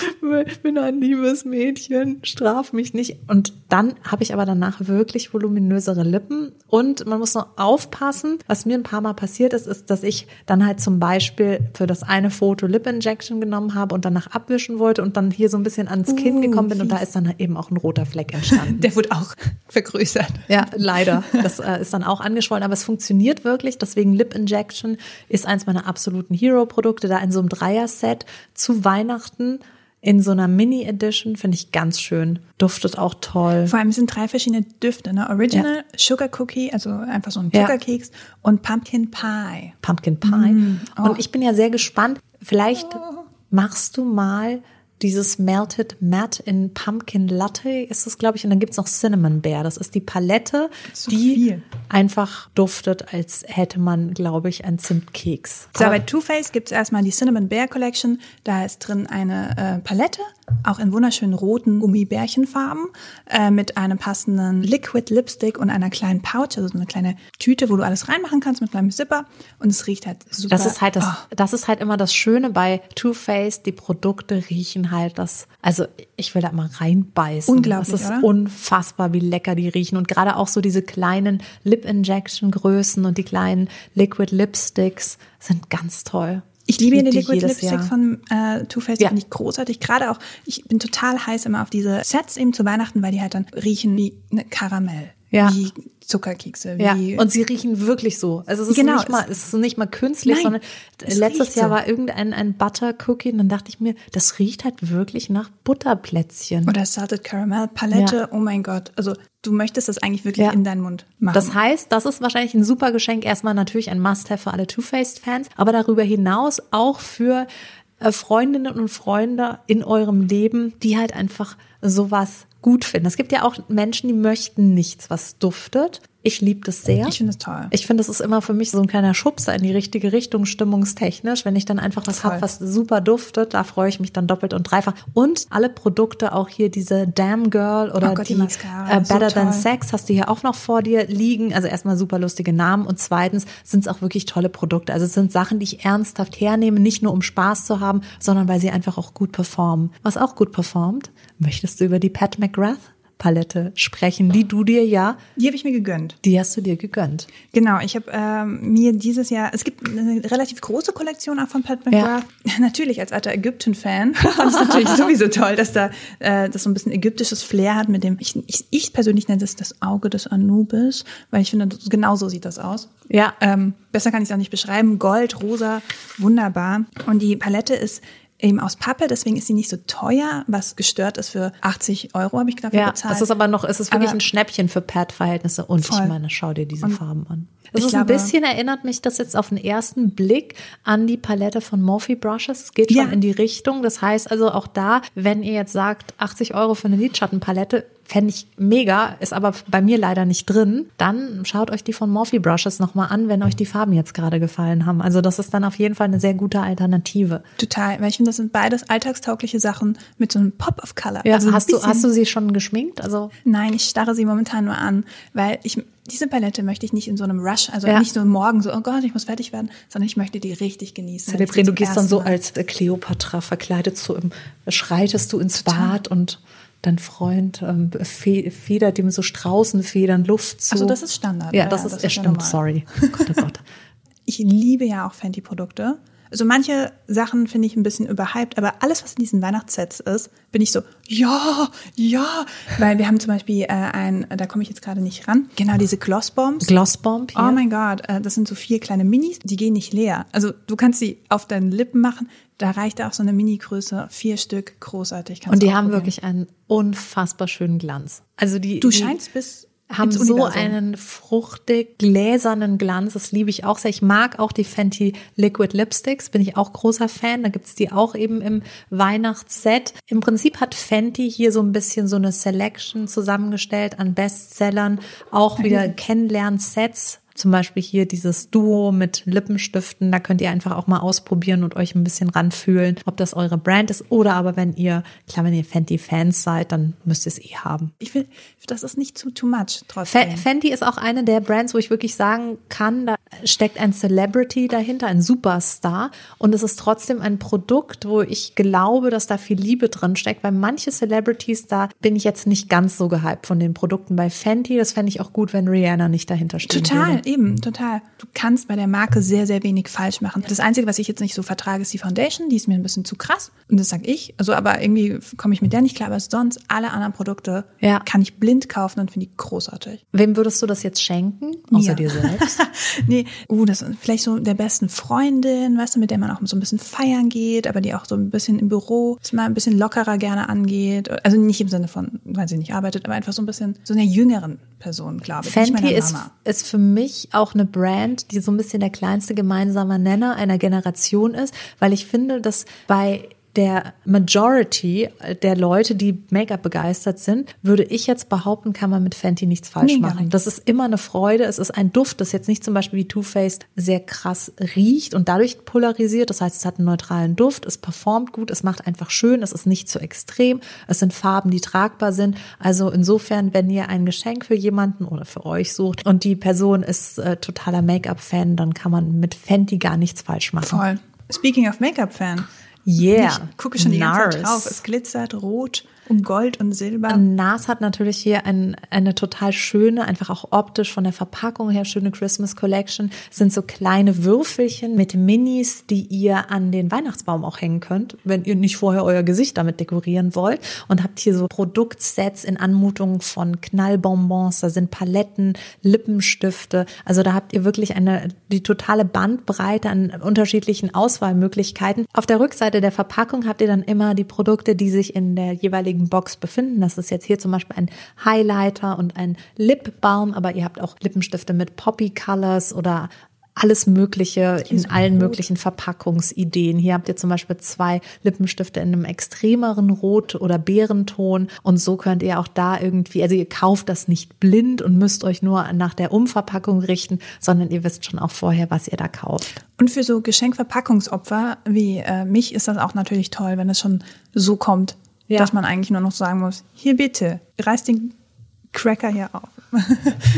bin ein liebes Mädchen, straf mich nicht. Und dann habe ich aber danach wirklich voluminösere Lippen. Und man muss noch aufpassen, was mir ein paar Mal passiert ist, ist, dass ich dann halt zum Beispiel für das eine Foto Lip Injection genommen habe und danach abwischen wollte und dann hier so ein bisschen ans Kinn Uh, gekommen bin und da fies. ist dann eben auch ein roter Fleck entstanden. Der wurde auch vergrößert. Ja, leider. Das äh, ist dann auch angeschwollen, aber es funktioniert wirklich. Deswegen Lip Injection ist eins meiner absoluten Hero-Produkte. Da in so einem Dreier-Set zu Weihnachten in so einer Mini-Edition finde ich ganz schön. Duftet auch toll. Vor allem sind drei verschiedene Düfte, ne? Original, Sugar Cookie, also einfach so ein Ja. Zuckerkeks und Pumpkin Pie. Pumpkin Pie. Oh. Und ich bin ja sehr gespannt. Vielleicht machst du mal dieses Melted Matte in Pumpkin Latte ist es, glaube ich. Und dann gibt's noch Cinnamon Bear. Das ist die Palette, so die viel. einfach duftet, als hätte man, glaube ich, einen Zimtkeks. So, Aber- bei Too Faced gibt es erstmal die Cinnamon Bear Collection. Da ist drin eine äh, Palette, auch in wunderschönen roten Gummibärchenfarben, äh, mit einem passenden Liquid Lipstick und einer kleinen Pouch, also so eine kleine Tüte, wo du alles reinmachen kannst mit einem Zipper. Und es riecht halt super. Das ist halt das, Oh, das ist halt immer das Schöne bei Too Faced. Die Produkte riechen halt das. Also ich will da immer reinbeißen. Unglaublich, Das ist oder? unfassbar, wie lecker die riechen. Und gerade auch so diese kleinen Lip Injection Größen und die kleinen Liquid Lipsticks sind ganz toll. Ich liebe die Liquid Lipstick Jahr. von äh, Too Faced, Ja. finde ich großartig. Gerade auch, ich bin total heiß immer auf diese Sets eben zu Weihnachten, weil die halt dann riechen wie ne Karamell, Ja. wie Zuckerkekse, Ja, und sie riechen wirklich so. Also es ist Genau, nicht mal, es- ist nicht mal künstlich, Nein, sondern es letztes Jahr so. war irgendein ein Butter Cookie und dann dachte ich mir, das riecht halt wirklich nach Butterplätzchen. oder Salted Caramel Palette. Ja. Oh mein Gott, also du möchtest das eigentlich wirklich Ja. in deinen Mund machen. Das heißt, das ist wahrscheinlich ein super Geschenk. Erstmal natürlich ein Must-Have für alle Too Faced-Fans, aber darüber hinaus auch für äh, Freundinnen und Freunde in eurem Leben, die halt einfach sowas gut finden. Es gibt ja auch Menschen, die möchten nichts, was duftet. Ich liebe das sehr. Ich finde es toll. Ich finde, das ist immer für mich so ein kleiner Schubser in die richtige Richtung, stimmungstechnisch. Wenn ich dann einfach was habe, was super duftet, da freue ich mich dann doppelt und dreifach. Und alle Produkte, auch hier diese Damn Girl oder Oh Gott, die die, äh, so Better Than toll. Sex hast du hier auch noch vor dir liegen. Also erstmal super lustige Namen und zweitens sind es auch wirklich tolle Produkte. Also es sind Sachen, die ich ernsthaft hernehme, nicht nur um Spaß zu haben, sondern weil sie einfach auch gut performen. Was auch gut performt, möchtest du über die Pat McGrath Palette sprechen, die du dir ja, Die habe ich mir gegönnt. die hast du dir gegönnt. Genau, ich habe ähm, mir dieses Jahr, es gibt eine relativ große Kollektion auch von Pat McGrath. Natürlich als alter Ägypten-Fan fand ich natürlich sowieso toll, dass da äh, das so ein bisschen ägyptisches Flair hat mit dem, ich, ich, ich persönlich nenne das das Auge des Anubis, weil ich finde, genau so sieht das aus. Ja. Ähm, besser kann ich es auch nicht beschreiben. Gold, rosa, wunderbar. Und die Palette ist eben aus Pappe, deswegen ist sie nicht so teuer, was gestört ist für 80 Euro, habe ich dafür Ja, bezahlt. das ist aber noch, es ist wirklich Aber- ein Schnäppchen für Pad-Verhältnisse. Und Voll. ich meine, schau dir diese Farben an. Es ist ein glaube- bisschen, erinnert mich das jetzt auf den ersten Blick an die Palette von Morphe Brushes. Es geht schon Ja. in die Richtung. Das heißt also auch da, wenn ihr jetzt sagt, 80 Euro für eine Lidschattenpalette, fände ich mega, ist aber bei mir leider nicht drin, dann schaut euch die von Morphe Brushes nochmal an, wenn euch die Farben jetzt gerade gefallen haben. Also das ist dann auf jeden Fall eine sehr gute Alternative. Total, weil ich finde, das sind beides alltagstaugliche Sachen mit so einem Pop of Color. Ja, Also ein hast, du, hast du sie schon geschminkt? Also Nein, ich starre sie momentan nur an, weil ich diese Palette möchte ich nicht in so einem Rush, also Ja. nicht so morgen so, oh Gott, ich muss fertig werden, sondern ich möchte die richtig genießen. die du gehst dann so als äh, Kleopatra verkleidet so im, schreitest du ins Bad und dein Freund ähm, fe federt ihm so Straußenfedern Luft zu. Also das ist Standard. Ja, das ja, ist, das ist normal. sorry. Oh Gott, oh Gott. Ich liebe ja auch Fenty-Produkte. Also manche Sachen finde ich ein bisschen überhyped, aber alles, was in diesen Weihnachtssets ist, bin ich so, ja, ja. Weil wir haben zum Beispiel äh, ein, da komme ich jetzt gerade nicht ran, genau diese Glossbombs. Glossbomb hier. Oh mein Gott, äh, das sind so vier kleine Minis, die gehen nicht leer. Also du kannst sie auf deinen Lippen machen, da reicht auch so eine Mini-Größe, vier Stück, großartig. Kannst und die haben wirklich einen unfassbar schönen Glanz. Also die, Du die scheinst bis haben so einen fruchtig gläsernen Glanz. Das liebe ich auch sehr. Ich mag auch die Fenty Liquid Lipsticks, bin ich auch großer Fan. Da gibt's die auch eben im Weihnachtsset. Im Prinzip hat Fenty hier so ein bisschen so eine Selection zusammengestellt an Bestsellern, auch wieder Kennenlern-Sets. Zum Beispiel hier dieses Duo mit Lippenstiften. Da könnt ihr einfach auch mal ausprobieren und euch ein bisschen ranfühlen, ob das eure Brand ist. Oder aber wenn ihr, klar, wenn ihr Fenty-Fans seid, dann müsst ihr es eh haben. Ich finde, das ist nicht zu too much trotzdem. Fenty ist auch eine der Brands, wo ich wirklich sagen kann, da steckt ein Celebrity dahinter, ein Superstar. Und es ist trotzdem ein Produkt, wo ich glaube, dass da viel Liebe drin steckt, weil manche Celebrities, da bin ich jetzt nicht ganz so gehypt von den Produkten bei Fenty. Das fände ich auch gut, wenn Rihanna nicht dahinter steht. Total, eben, total. Du kannst bei der Marke sehr, sehr wenig falsch machen. Das Einzige, was ich jetzt nicht so vertrage, ist die Foundation. Die ist mir ein bisschen zu krass. Und das sag ich. Also, aber irgendwie komme ich mit der nicht klar. Aber sonst, alle anderen Produkte Ja. kann ich blind kaufen und finde die großartig. Wem würdest du das jetzt schenken? Außer Mir. dir selbst. nee, uh, das ist vielleicht so der besten Freundin, weißt du, mit der man auch so ein bisschen feiern geht, aber die auch so ein bisschen im Büro mal ein bisschen lockerer gerne angeht. Also nicht im Sinne von, weil sie nicht arbeitet, aber einfach so ein bisschen so einer jüngeren Person, glaube ich. Fenty ist, ist für mich auch eine Brand, die so ein bisschen der kleinste gemeinsame Nenner einer Generation ist, weil ich finde, dass bei der Majority der Leute, die Make-up begeistert sind, würde ich jetzt behaupten, kann man mit Fenty nichts falsch Nee, machen. nicht. Das ist immer eine Freude. Es ist ein Duft, das jetzt nicht zum Beispiel wie Too Faced sehr krass riecht und dadurch polarisiert. Das heißt, es hat einen neutralen Duft, es performt gut, es macht einfach schön, es ist nicht zu extrem, es sind Farben, die tragbar sind. Also insofern, wenn ihr ein Geschenk für jemanden oder für euch sucht und die Person ist äh, totaler Make-up-Fan, dann kann man mit Fenty gar nichts falsch machen. Voll. Speaking of Make-up-Fan. Yeah. Ich gucke schon die ganze Zeit drauf. Es glitzert rot und Gold und Silber. NARS hat natürlich hier ein, eine total schöne, einfach auch optisch von der Verpackung her schöne Christmas Collection. Es sind so kleine Würfelchen mit Minis, die ihr an den Weihnachtsbaum auch hängen könnt, wenn ihr nicht vorher euer Gesicht damit dekorieren wollt. Und habt hier so Produktsets in Anmutung von Knallbonbons, da sind Paletten, Lippenstifte. Also da habt ihr wirklich eine, die totale Bandbreite an unterschiedlichen Auswahlmöglichkeiten. Auf der Rückseite der Verpackung habt ihr dann immer die Produkte, die sich in der jeweiligen Box befinden. Das ist jetzt hier zum Beispiel ein Highlighter und ein Lip Balm, aber ihr habt auch Lippenstifte mit Poppy Colors oder alles Mögliche in allen möglichen Verpackungsideen. Hier habt ihr zum Beispiel zwei Lippenstifte in einem extremeren Rot- oder Beerenton und so könnt ihr auch da irgendwie, also ihr kauft das nicht blind und müsst euch nur nach der Umverpackung richten, sondern ihr wisst schon auch vorher, was ihr da kauft. Und für so Geschenkverpackungsopfer wie äh, mich ist das auch natürlich toll, wenn es schon so kommt, Ja. dass man eigentlich nur noch sagen muss, hier bitte, reiß den Cracker hier auf.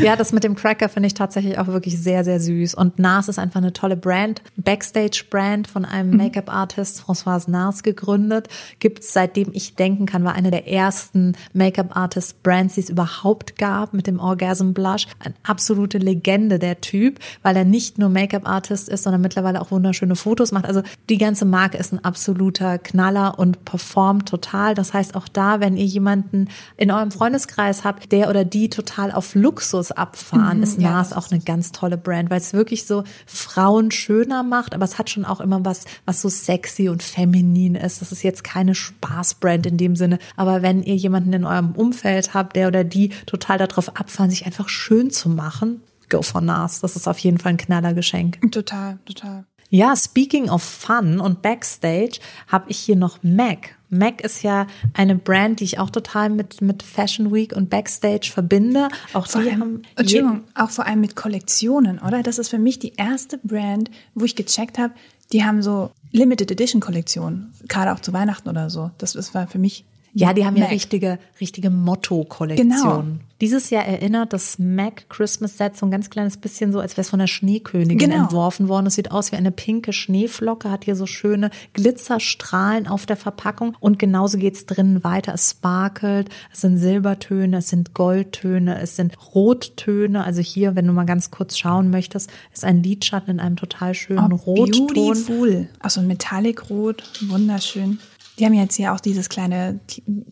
Ja, das mit dem Cracker finde ich tatsächlich auch wirklich sehr, sehr süß. Und NARS ist einfach eine tolle Brand. Backstage-Brand von einem Make-up-Artist, Françoise NARS, gegründet. Gibt's seitdem ich denken kann, war eine der ersten Make-up-Artist-Brands, die es überhaupt gab mit dem Orgasm Blush. Eine absolute Legende, der Typ, weil er nicht nur Make-up-Artist ist, sondern mittlerweile auch wunderschöne Fotos macht. Also die ganze Marke ist ein absoluter Knaller und performt total. Das heißt auch da, wenn ihr jemanden in eurem Freundeskreis habt, der oder die total auf Luxus abfahren, ist ja, NARS auch eine ganz tolle Brand, weil es wirklich so Frauen schöner macht, aber es hat schon auch immer was, was so sexy und feminin ist. Das ist jetzt keine Spaßbrand in dem Sinne, aber wenn ihr jemanden in eurem Umfeld habt, der oder die total darauf abfahren, sich einfach schön zu machen, go for NARS. Das ist auf jeden Fall ein Knallergeschenk. Total, total. Ja, speaking of fun und Backstage habe ich hier noch MAC. MAC ist ja eine Brand, die ich auch total mit, mit Fashion Week und Backstage verbinde. Auch Vor die allem, haben Entschuldigung, auch vor allem mit Kollektionen, oder? Das ist für mich die erste Brand, wo ich gecheckt habe, die haben so Limited Edition Kollektionen, gerade auch zu Weihnachten oder so. Das, das war für mich Ja, die haben ja MAC. richtige, richtige Motto-Kollektionen. Genau. Dieses Jahr erinnert das MAC Christmas Set so ein ganz kleines bisschen so, als wäre es von der Schneekönigin Genau. entworfen worden. Es sieht aus wie eine pinke Schneeflocke, hat hier so schöne Glitzerstrahlen auf der Verpackung und genauso geht's drinnen weiter. Es sparkelt, es sind Silbertöne, es sind Goldtöne, es sind Rottöne. Also hier, wenn du mal ganz kurz schauen möchtest, ist ein Lidschatten in einem total schönen Rotton. Oh, Beautiful. Auch so ein Metallic-Rot, wunderschön. Die haben jetzt hier auch dieses kleine,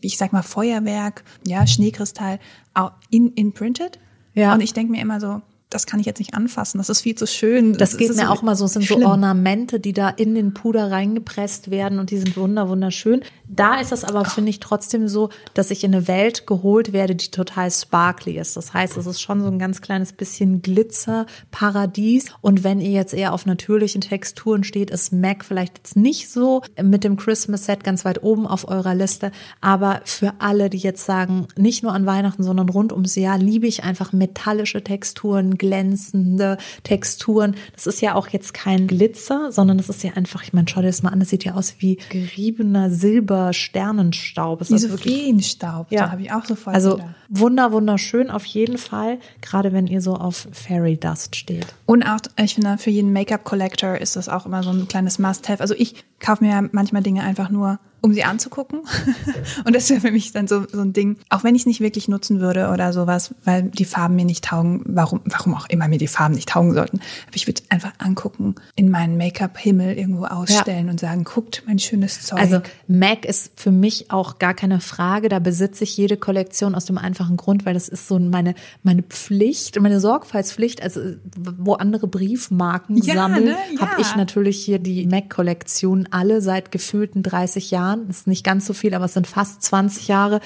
ich sag mal Feuerwerk, ja, Schneekristall, auch in, in printed. Ja. Und ich denke mir immer so, das kann ich jetzt nicht anfassen, das ist viel zu schön. Das geht ist mir so auch mal so, es sind so schlimm. Ornamente, die da in den Puder reingepresst werden und die sind wunder wunderschön. Da ist es aber, finde ich, trotzdem so, dass ich in eine Welt geholt werde, die total sparkly ist. Das heißt, es ist schon so ein ganz kleines bisschen Glitzer, Paradies. Und wenn ihr jetzt eher auf natürlichen Texturen steht, ist MAC vielleicht jetzt nicht so mit dem Christmas Set ganz weit oben auf eurer Liste. Aber für alle, die jetzt sagen, nicht nur an Weihnachten, sondern rund ums Jahr, liebe ich einfach metallische Texturen, glänzende Texturen. Das ist ja auch jetzt kein Glitzer, sondern das ist ja einfach, ich meine, schau dir das mal an, das sieht ja aus wie geriebener Silber-Sternenstaub. Feenstaub, Ja. da habe ich auch sofort also wieder. wunder, wunderschön auf jeden Fall, gerade wenn ihr so auf Fairy Dust steht. Und auch, ich finde, für jeden Make-up-Collector ist das auch immer so ein kleines Must-Have. Also ich kaufe mir manchmal Dinge einfach nur, um sie anzugucken. Und das wäre für mich dann so, so ein Ding, auch wenn ich es nicht wirklich nutzen würde oder sowas, weil die Farben mir nicht taugen, warum, warum auch immer mir die Farben nicht taugen sollten. Aber ich würde es einfach angucken, in meinen Make-up-Himmel irgendwo ausstellen und sagen, guckt, mein schönes Zeug. Also MAC ist für mich auch gar keine Frage. Da besitze ich jede Kollektion aus dem einfachen Grund, weil das ist so meine, meine Pflicht, meine Sorgfaltspflicht. Also wo andere Briefmarken Ja, sammeln, ne? Ja. habe ich natürlich hier die MAC-Kollektion alle seit gefühlten 30 Jahren. Das ist nicht ganz so viel, aber es sind fast 20 Jahre.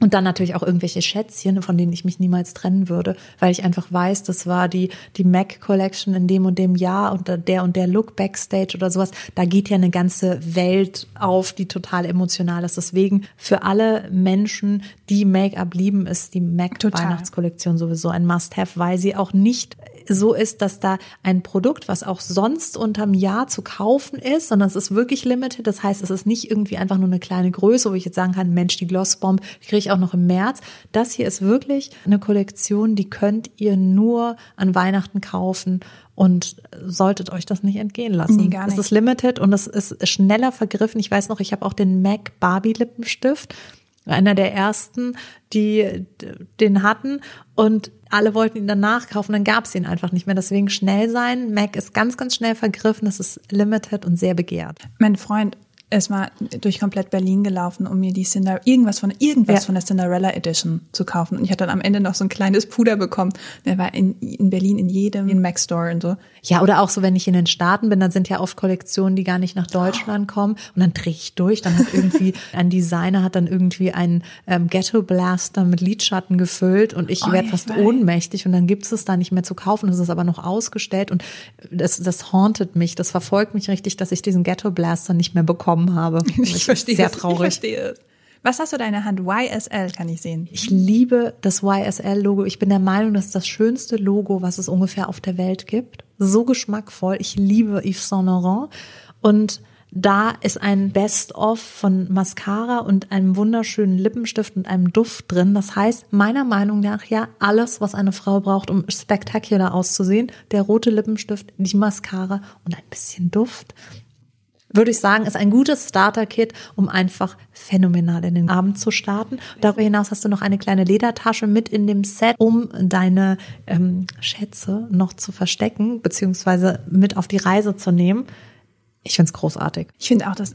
Und dann natürlich auch irgendwelche Schätzchen, von denen ich mich niemals trennen würde, weil ich einfach weiß, das war die, die Mac Collection in dem und dem Jahr und der und der Look Backstage oder sowas. Da geht ja eine ganze Welt auf, die total emotional ist. Deswegen für alle Menschen, die Make-up lieben, ist die Mac. Weihnachtskollektion sowieso ein Must-Have, weil sie auch nicht so ist, dass da ein Produkt, was auch sonst unterm Jahr zu kaufen ist, sondern es ist wirklich limited. Das heißt, es ist nicht irgendwie einfach nur eine kleine Größe, wo ich jetzt sagen kann, Mensch, die Glossbomb, die kriege ich auch noch im März. Das hier ist wirklich eine Kollektion, die könnt ihr nur an Weihnachten kaufen und solltet euch das nicht entgehen lassen. Nee, gar Es nicht. ist limited und es ist schneller vergriffen. Ich weiß noch, ich habe auch den MAC Barbie Lippenstift einer der ersten, die den hatten und alle wollten ihn danach kaufen, dann gab es ihn einfach nicht mehr. Deswegen schnell sein. Mac ist ganz, ganz schnell vergriffen. Es ist limited und sehr begehrt. Mein Freund ist mal durch komplett Berlin gelaufen, um mir die Cinder irgendwas von irgendwas Ja. von der Cinderella Edition zu kaufen. Und ich hatte dann am Ende noch so ein kleines Puder bekommen. Der war in, in Berlin in jedem in Mac Store und so. Ja, oder auch so, wenn ich in den Staaten bin, dann sind ja oft Kollektionen, die gar nicht nach Deutschland kommen. Und dann drehe ich durch. Dann hat irgendwie ein Designer hat dann irgendwie einen ähm, Ghetto Blaster mit Lidschatten gefüllt und ich Oh, werde fast weiß. ohnmächtig und dann gibt es da nicht mehr zu kaufen. Es ist aber noch ausgestellt und das, das hauntet mich. Das verfolgt mich richtig, dass ich diesen Ghetto Blaster nicht mehr bekommen habe. Sehr es, Ich traurig. verstehe es. Was hast du da in der Hand? YSL kann ich sehen. Ich liebe das YSL-Logo. Ich bin der Meinung, das ist das schönste Logo, was es ungefähr auf der Welt gibt. So geschmackvoll. Ich liebe Yves Saint Laurent. Und da ist ein Best-of von Mascara und einem wunderschönen Lippenstift und einem Duft drin. Das heißt, meiner Meinung nach ja alles, was eine Frau braucht, um spektakulär auszusehen. Der rote Lippenstift, die Mascara und ein bisschen Duft würde ich sagen, ist ein gutes Starter-Kit, um einfach phänomenal in den Abend zu starten. Darüber hinaus hast du noch eine kleine Ledertasche mit in dem Set, um deine ähm, Schätze noch zu verstecken, beziehungsweise mit auf die Reise zu nehmen. Ich find's großartig. Ich finde auch, dass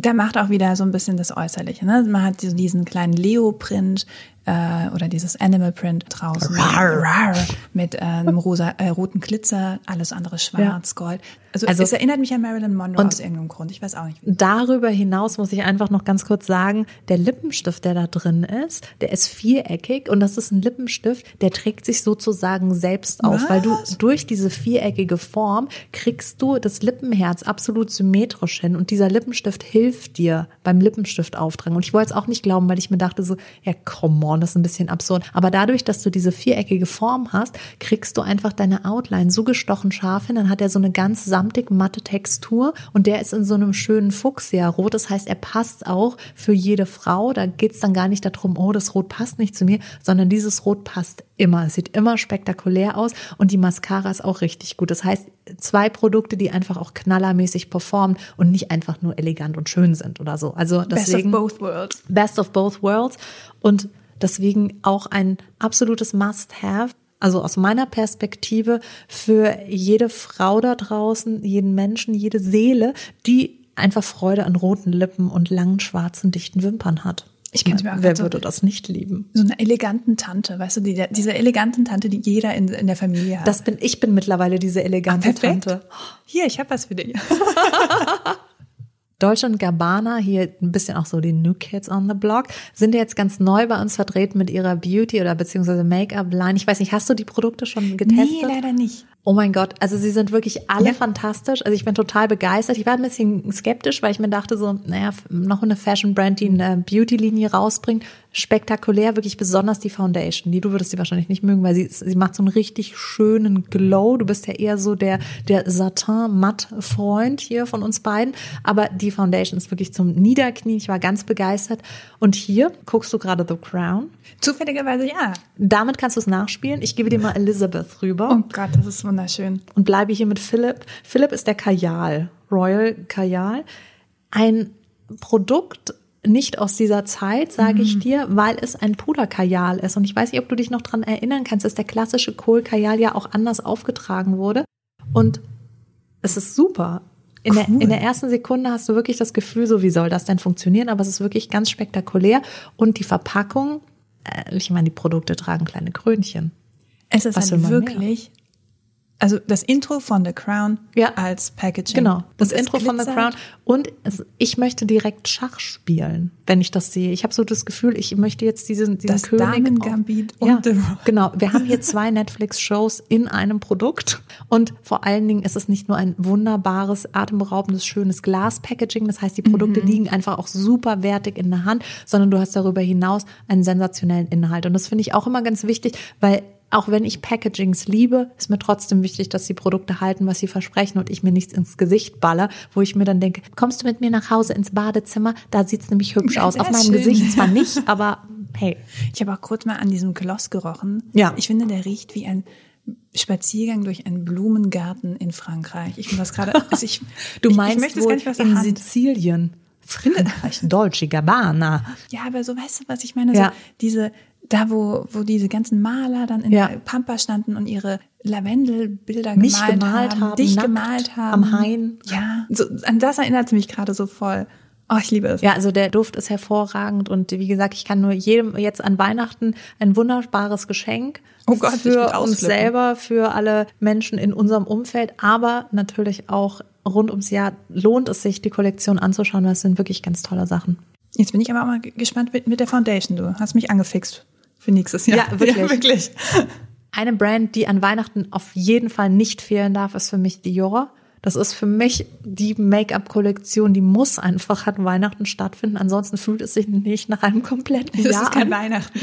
da macht auch wieder so ein bisschen das Äußerliche. Ne? Man hat so diesen kleinen Leo-Print äh, oder dieses Animal-Print draußen Rar. Rar, mit äh, einem rosa, äh, roten Glitzer, alles andere schwarz, Gold. Also, Also- es erinnert mich an Marilyn Monroe Und- aus irgendeinem Grund. Ich weiß auch nicht. Darüber hinaus muss ich einfach noch ganz kurz sagen, der Lippenstift, der da drin ist, der ist viereckig und das ist ein Lippenstift, der trägt sich sozusagen selbst auf, Was? weil du durch diese viereckige Form kriegst du das Lippenherz absolut symmetrisch hin und dieser Lippenstift hilft dir beim Lippenstift auftragen. Und ich wollte es auch nicht glauben, weil ich mir dachte so, ja, come on. Das ist ein bisschen absurd. Aber dadurch, dass du diese viereckige Form hast, kriegst du einfach deine Outline so gestochen scharf hin. Dann hat er so eine ganz samtig matte Textur und der ist in so einem schönen Fuchsia-Rot. Das heißt, er passt auch für jede Frau. Da geht's dann gar nicht darum, oh, das Rot passt nicht zu mir, sondern dieses Rot passt immer. Es sieht immer spektakulär aus und die Mascara ist auch richtig gut. Das heißt, zwei Produkte, die einfach auch knallermäßig performen und nicht einfach nur elegant und schön sind oder so. Also deswegen Best of both worlds. Best of both worlds und deswegen auch ein absolutes Must-have. Also aus meiner Perspektive für jede Frau da draußen, jeden Menschen, jede Seele, die einfach Freude an roten Lippen und langen schwarzen dichten Wimpern hat. Ich könnte mir auch Wer so- würde das nicht lieben? So eine eleganten Tante, weißt du, die, diese eleganten Tante, die jeder in, in der Familie hat. Das bin ich bin mittlerweile diese elegante perfekt. Tante. Hier, ich habe was für dich. Dolce und Gabbana, hier ein bisschen auch so die New Kids on the Block, sind jetzt ganz neu bei uns vertreten mit ihrer Beauty- oder beziehungsweise Make-up-Line. Ich weiß nicht, hast du die Produkte schon getestet? Nee, leider nicht. Oh mein Gott, also sie sind wirklich alle Ja. fantastisch. Also ich bin total begeistert. Ich war ein bisschen skeptisch, weil ich mir dachte so, naja, noch eine Fashion-Brand, die eine Beauty-Linie rausbringt. Spektakulär, wirklich besonders die Foundation. Die du würdest sie wahrscheinlich nicht mögen, weil sie, sie macht so einen richtig schönen Glow. Du bist ja eher so der, der Satin-Matt-Freund hier von uns beiden. Aber die Foundation ist wirklich zum Niederknien. Ich war ganz begeistert. Und hier guckst du gerade The Crown. Zufälligerweise ja. Damit kannst du es nachspielen. Ich gebe dir mal Elizabeth rüber Oh Gott, das ist wunderschön. und bleibe hier mit Philipp. Philipp ist der Kajal, Royal Kajal. Ein Produkt nicht aus dieser Zeit, sage ich dir, weil es ein Puderkajal ist. Und ich weiß nicht, ob du dich noch dran erinnern kannst, dass der klassische Kohlkajal ja auch anders aufgetragen wurde. Und es ist super. In, der, Cool. in der ersten Sekunde hast du wirklich das Gefühl, so wie soll das denn funktionieren? Aber es ist wirklich ganz spektakulär. Und die Verpackung, äh, ich meine, die Produkte tragen kleine Krönchen. Es ist halt man mehr? Also das Intro von The Crown Ja. als Packaging. Genau, das es Intro von The. Crown. Und es, ich möchte direkt Schach spielen, wenn ich das sehe. Ich habe so das Gefühl, ich möchte jetzt diesen, diesen Das König. Damen-Gambit auch- ja, und The Rock. genau. Wir haben hier zwei Netflix-Shows in einem Produkt. Und vor allen Dingen ist es nicht nur ein wunderbares, atemberaubendes, schönes Glas-Packaging. Das heißt, die Produkte liegen einfach auch super wertig in der Hand, sondern du hast darüber hinaus einen sensationellen Inhalt. Und das finde ich auch immer ganz wichtig, weil auch wenn ich Packagings liebe, ist mir trotzdem wichtig, dass die Produkte halten, was sie versprechen und ich mir nichts ins Gesicht baller, wo ich mir dann denke, kommst du mit mir nach Hause ins Badezimmer? Da sieht's nämlich hübsch Ja, aus. Auf meinem schön. Gesicht zwar nicht, aber hey. Ich habe auch kurz mal an diesem Gloss gerochen. Ja. Ich finde, der riecht wie ein Spaziergang durch einen Blumengarten in Frankreich. Ich finde das gerade, also ich, Du ich, meinst ich es wohl in. Sizilien. Frankreich, Dolce Gabbana. Ja, aber so weißt du, was ich meine? Ja. So diese, da wo, wo diese ganzen Maler dann in Ja. der Pampa standen und ihre Lavendelbilder gemalt, gemalt haben, haben, dich nackt gemalt haben. am Hain. Ja, so, an das erinnert es mich gerade so voll. Oh, ich liebe es. Ja, also der Duft ist hervorragend und wie gesagt, ich kann nur jedem jetzt an Weihnachten ein wunderbares Geschenk Oh Gott, für uns selber, für alle Menschen in unserem Umfeld, aber natürlich auch rund ums Jahr lohnt es sich, die Kollektion anzuschauen, weil es sind wirklich ganz tolle Sachen. Jetzt bin ich aber auch mal gespannt mit, mit der Foundation. Du hast mich angefixt für nächstes Jahr. Ja, wirklich. Ja, wirklich. Eine Brand, die an Weihnachten auf jeden Fall nicht fehlen darf, ist für mich Dior. Das ist für mich die Make-up-Kollektion, die muss einfach an Weihnachten stattfinden. Ansonsten fühlt es sich nicht nach einem kompletten Das Jahr ist kein an. Weihnachten.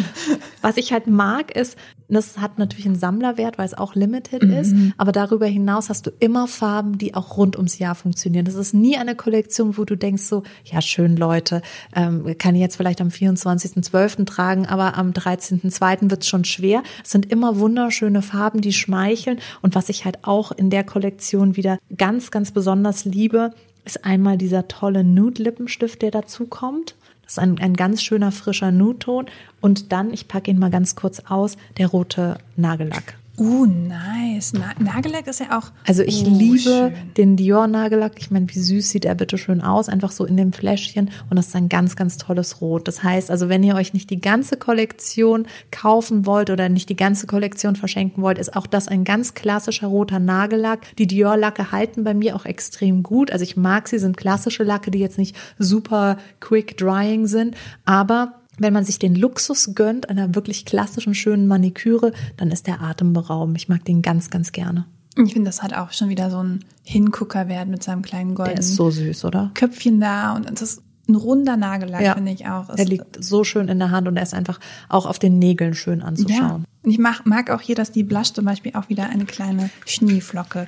Was ich halt mag, ist, das hat natürlich einen Sammlerwert, weil es auch limited Mhm. ist. Aber darüber hinaus hast du immer Farben, die auch rund ums Jahr funktionieren. Das ist nie eine Kollektion, wo du denkst so, ja schön Leute, ähm, kann ich jetzt vielleicht am 24.12. tragen, aber am 13.2. wird es schon schwer. Es sind immer wunderschöne Farben, die schmeicheln. Und was ich halt auch in der Kollektion wieder ganz, ganz besonders liebe, ist einmal dieser tolle Nude-Lippenstift, der dazu kommt. Das ist ein, ein ganz schöner frischer Nude-Ton. Und dann, ich packe ihn mal ganz kurz aus, der rote Nagellack. Uh, nice. Na Nagellack ist ja auch. Also ich oh, liebe schön. den Dior Nagellack. Ich meine, wie süß sieht er bitte schön aus, einfach so in dem Fläschchen und das ist ein ganz ganz tolles Rot. Das heißt, also wenn ihr euch nicht die ganze Kollektion kaufen wollt oder nicht die ganze Kollektion verschenken wollt, ist auch das ein ganz klassischer roter Nagellack. Die Dior Lacke halten bei mir auch extrem gut. Also ich mag sie, sind klassische Lacke, die jetzt nicht super quick drying sind, aber wenn man sich den Luxus gönnt, einer wirklich klassischen, schönen Maniküre, dann ist der atemberaubend. Ich mag den ganz, ganz gerne. Ich finde, das hat auch schon wieder so ein Hingucker wert mit seinem kleinen Der goldenen ist so süß, oder? Köpfchen da und das ein runder Nagellack, Ja. finde ich auch. Er liegt so schön in der Hand und er ist einfach auch auf den Nägeln schön ja. anzuschauen. Und ich mag, mag auch hier, dass die Blush zum Beispiel auch wieder eine kleine Schneeflocke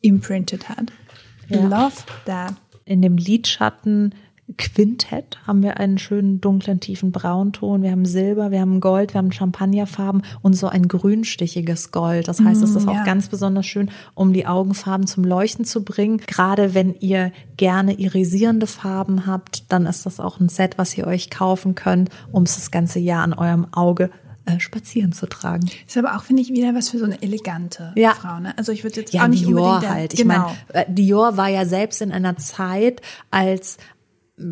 imprinted hat. Ja. Love that. In dem Lidschatten Quintett haben wir einen schönen dunklen, tiefen Braunton. Wir haben Silber, wir haben Gold, wir haben Champagnerfarben und so ein grünstichiges Gold. Das heißt, es ist auch ja. ganz besonders schön, um die Augenfarben zum Leuchten zu bringen. Gerade wenn ihr gerne irisierende Farben habt, dann ist das auch ein Set, was ihr euch kaufen könnt, um es das ganze Jahr an eurem Auge äh, spazieren zu tragen. Ist aber auch, finde ich, wieder was für so eine elegante Ja. Frau. Ne? Also ich würde jetzt Ja, auch nicht Dior unbedingt halt. Ich genau. meine, äh, Dior war ja selbst in einer Zeit, als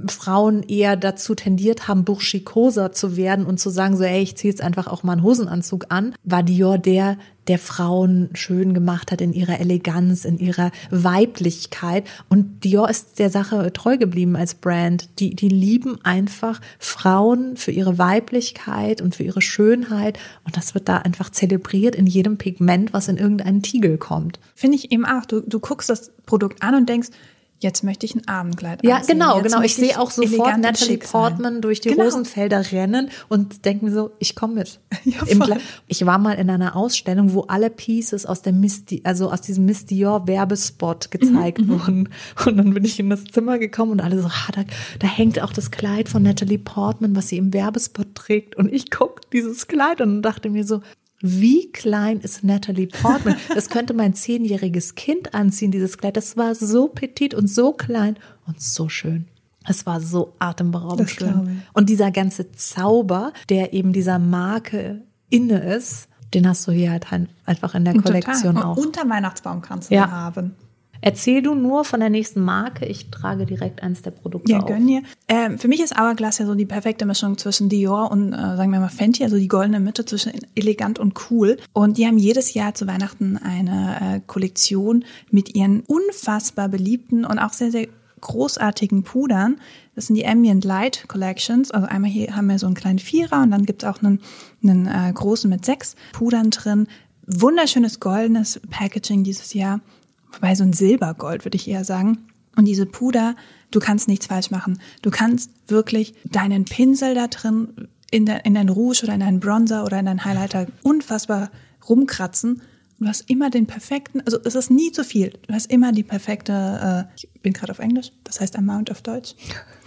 Frauen eher dazu tendiert haben, burschikoser zu werden und zu sagen, so, ey, ich ziehe jetzt einfach auch mal einen Hosenanzug an, war Dior der, der Frauen schön gemacht hat in ihrer Eleganz, in ihrer Weiblichkeit. Und Dior ist der Sache treu geblieben als Brand. Die, die lieben einfach Frauen für ihre Weiblichkeit und für ihre Schönheit. Und das wird da einfach zelebriert in jedem Pigment, was in irgendeinen Tiegel kommt. Finde ich eben auch. Du, du guckst das Produkt an und denkst, jetzt möchte ich ein Abendkleid Ja, anziehen. genau, Jetzt genau. Ich möchte sehe auch sofort Natalie. Portman durch die Genau. Rosenfelder rennen und denke mir so, ich komme mit. Ja, ich war mal in einer Ausstellung, wo alle Pieces aus der Miss, also aus diesem Miss Dior Werbespot gezeigt Mhm, wurden. Und dann bin ich in das Zimmer gekommen und alle so, ah, da, da hängt auch das Kleid von Natalie Portman, was sie im Werbespot trägt. Und ich guck dieses Kleid und dachte mir so, wie klein ist Natalie Portman? Das könnte mein zehnjähriges Kind anziehen, dieses Kleid. Das war so petit und so klein und so schön. Es war so atemberaubend schön. Und dieser ganze Zauber, der eben dieser Marke inne ist, den hast du hier halt ein- einfach in der Kollektion Total. auch. Und unter Weihnachtsbaum kannst du Ja. haben. Erzähl du nur von der nächsten Marke. Ich trage direkt eins der Produkte Ja, auf. gönn dir. Ähm, für mich ist Hourglass ja so die perfekte Mischung zwischen Dior und, äh, sagen wir mal, Fenty, also die goldene Mitte zwischen elegant und cool. Und die haben jedes Jahr zu Weihnachten eine äh, Kollektion mit ihren unfassbar beliebten und auch sehr, sehr großartigen Pudern. Das sind die Ambient Light Collections. Also einmal hier haben wir so einen kleinen Vierer und dann gibt's auch einen, einen äh, großen mit sechs Pudern drin. Wunderschönes goldenes Packaging dieses Jahr. Wobei so ein Silbergold, würde ich eher sagen. Und diese Puder, du kannst nichts falsch machen. Du kannst wirklich deinen Pinsel da drin in, der, in dein Rouge oder in deinen Bronzer oder in deinen Highlighter unfassbar rumkratzen. Du hast immer den perfekten, also es ist nie zu viel. Du hast immer die perfekte, äh, ich bin gerade auf Englisch, das heißt Amount auf Deutsch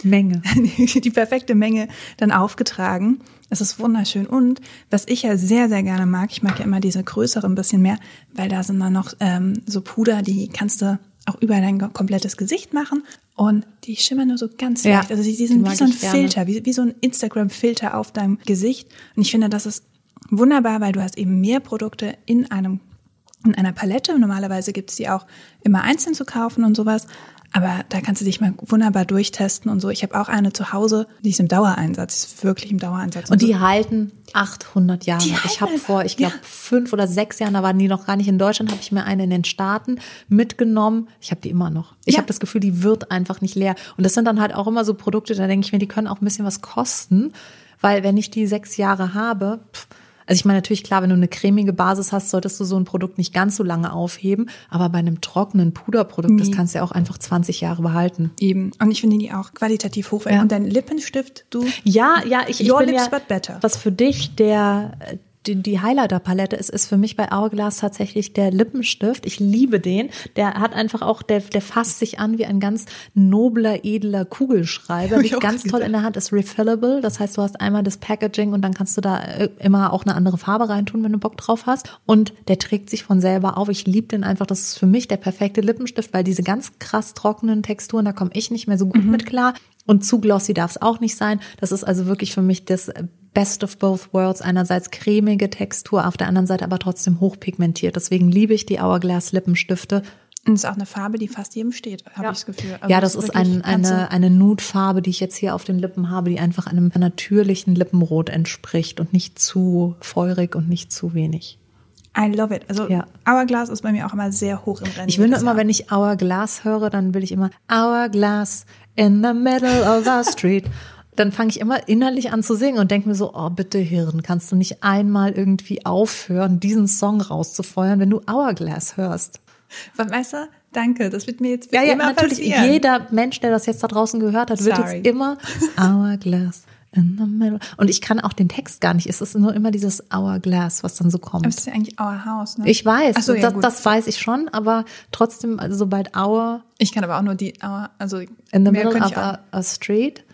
Menge. die perfekte Menge dann aufgetragen. Es ist wunderschön. Und was ich ja sehr, sehr gerne mag, ich mag ja immer diese größeren ein bisschen mehr, weil da sind dann noch ähm, so Puder, die kannst du auch über dein komplettes Gesicht machen und die schimmern nur so ganz Ja, leicht. Also die, die sind wie so ein. Filter, wie, wie so ein Instagram-Filter auf deinem Gesicht. Und ich finde, das ist wunderbar, weil du hast eben mehr Produkte in einem in einer Palette. Normalerweise gibt's die auch immer einzeln zu kaufen und sowas. Aber da kannst du dich mal wunderbar durchtesten und so. Ich habe auch eine zu Hause, die ist im Dauereinsatz, die ist wirklich im Dauereinsatz. Und die so. halten 800 Jahre. Die ich habe vor, ich glaube, ja. fünf oder sechs Jahren, da waren die noch gar nicht in Deutschland, habe ich mir eine in den Staaten mitgenommen. Ich habe die immer noch. Ich Ja. habe das Gefühl, die wird einfach nicht leer. Und das sind dann halt auch immer so Produkte, da denke ich mir, die können auch ein bisschen was kosten, weil wenn ich die sechs Jahre habe, pff, also ich meine natürlich klar, wenn du eine cremige Basis hast, solltest du so ein Produkt nicht ganz so lange aufheben, aber bei einem trockenen Puderprodukt, das Nee. kannst du ja auch einfach 20 Jahre behalten. Eben. Und ich finde die auch qualitativ hochwertig. Ja. Und dein Lippenstift, du. Ja, ja, ich, ich Your bin lips ja, but better. was für dich der die, die Highlighter-Palette ist, ist für mich bei Hourglass tatsächlich der Lippenstift. Ich liebe den. Der hat einfach auch, der, der fasst sich an wie ein ganz nobler, edler Kugelschreiber. Liegt ganz toll in der Hand, ist refillable. Das heißt, du hast einmal das Packaging und dann kannst du da äh, immer auch eine andere Farbe reintun, wenn du Bock drauf hast. Und der trägt sich von selber auf. Ich liebe den einfach. Das ist für mich der perfekte Lippenstift, weil diese ganz krass trockenen Texturen, da komme ich nicht mehr so Mhm. gut mit klar. Und zu glossy darf es auch nicht sein. Das ist also wirklich für mich das Best of both worlds. Einerseits cremige Textur, auf der anderen Seite aber trotzdem hochpigmentiert. Deswegen liebe ich die Hourglass Lippenstifte. Und ist auch eine Farbe, die fast jedem steht, habe ich das Gefühl. Also ja, das ist wirklich ein, eine, eine Nude-Farbe, die ich jetzt hier auf den Lippen habe, die einfach einem natürlichen Lippenrot entspricht und nicht zu feurig und nicht zu wenig. I love it. Also Ja. Hourglass ist bei mir auch immer sehr hoch im Rennen. Ich will nur immer, Jahr. wenn ich Hourglass höre, dann will ich immer Hourglass in the middle of the street. Dann fange ich immer innerlich an zu singen und denke mir so, oh bitte Hirn, kannst du nicht einmal irgendwie aufhören, diesen Song rauszufeuern, wenn du Hourglass hörst? Du, Danke, das wird mir jetzt Ja, ja, immer natürlich. passieren. Jeder Mensch, der das jetzt da draußen gehört hat, wird Sorry. jetzt immer Hourglass in the middle. Und ich kann auch den Text gar nicht. Es ist nur immer dieses Hourglass, was dann so kommt. Aber es ist ja eigentlich Our House, ne? Ich weiß, so, ja, das, das weiß ich schon, aber trotzdem, also sobald Hour Ich kann aber auch nur die Our, also in the middle of a, a street,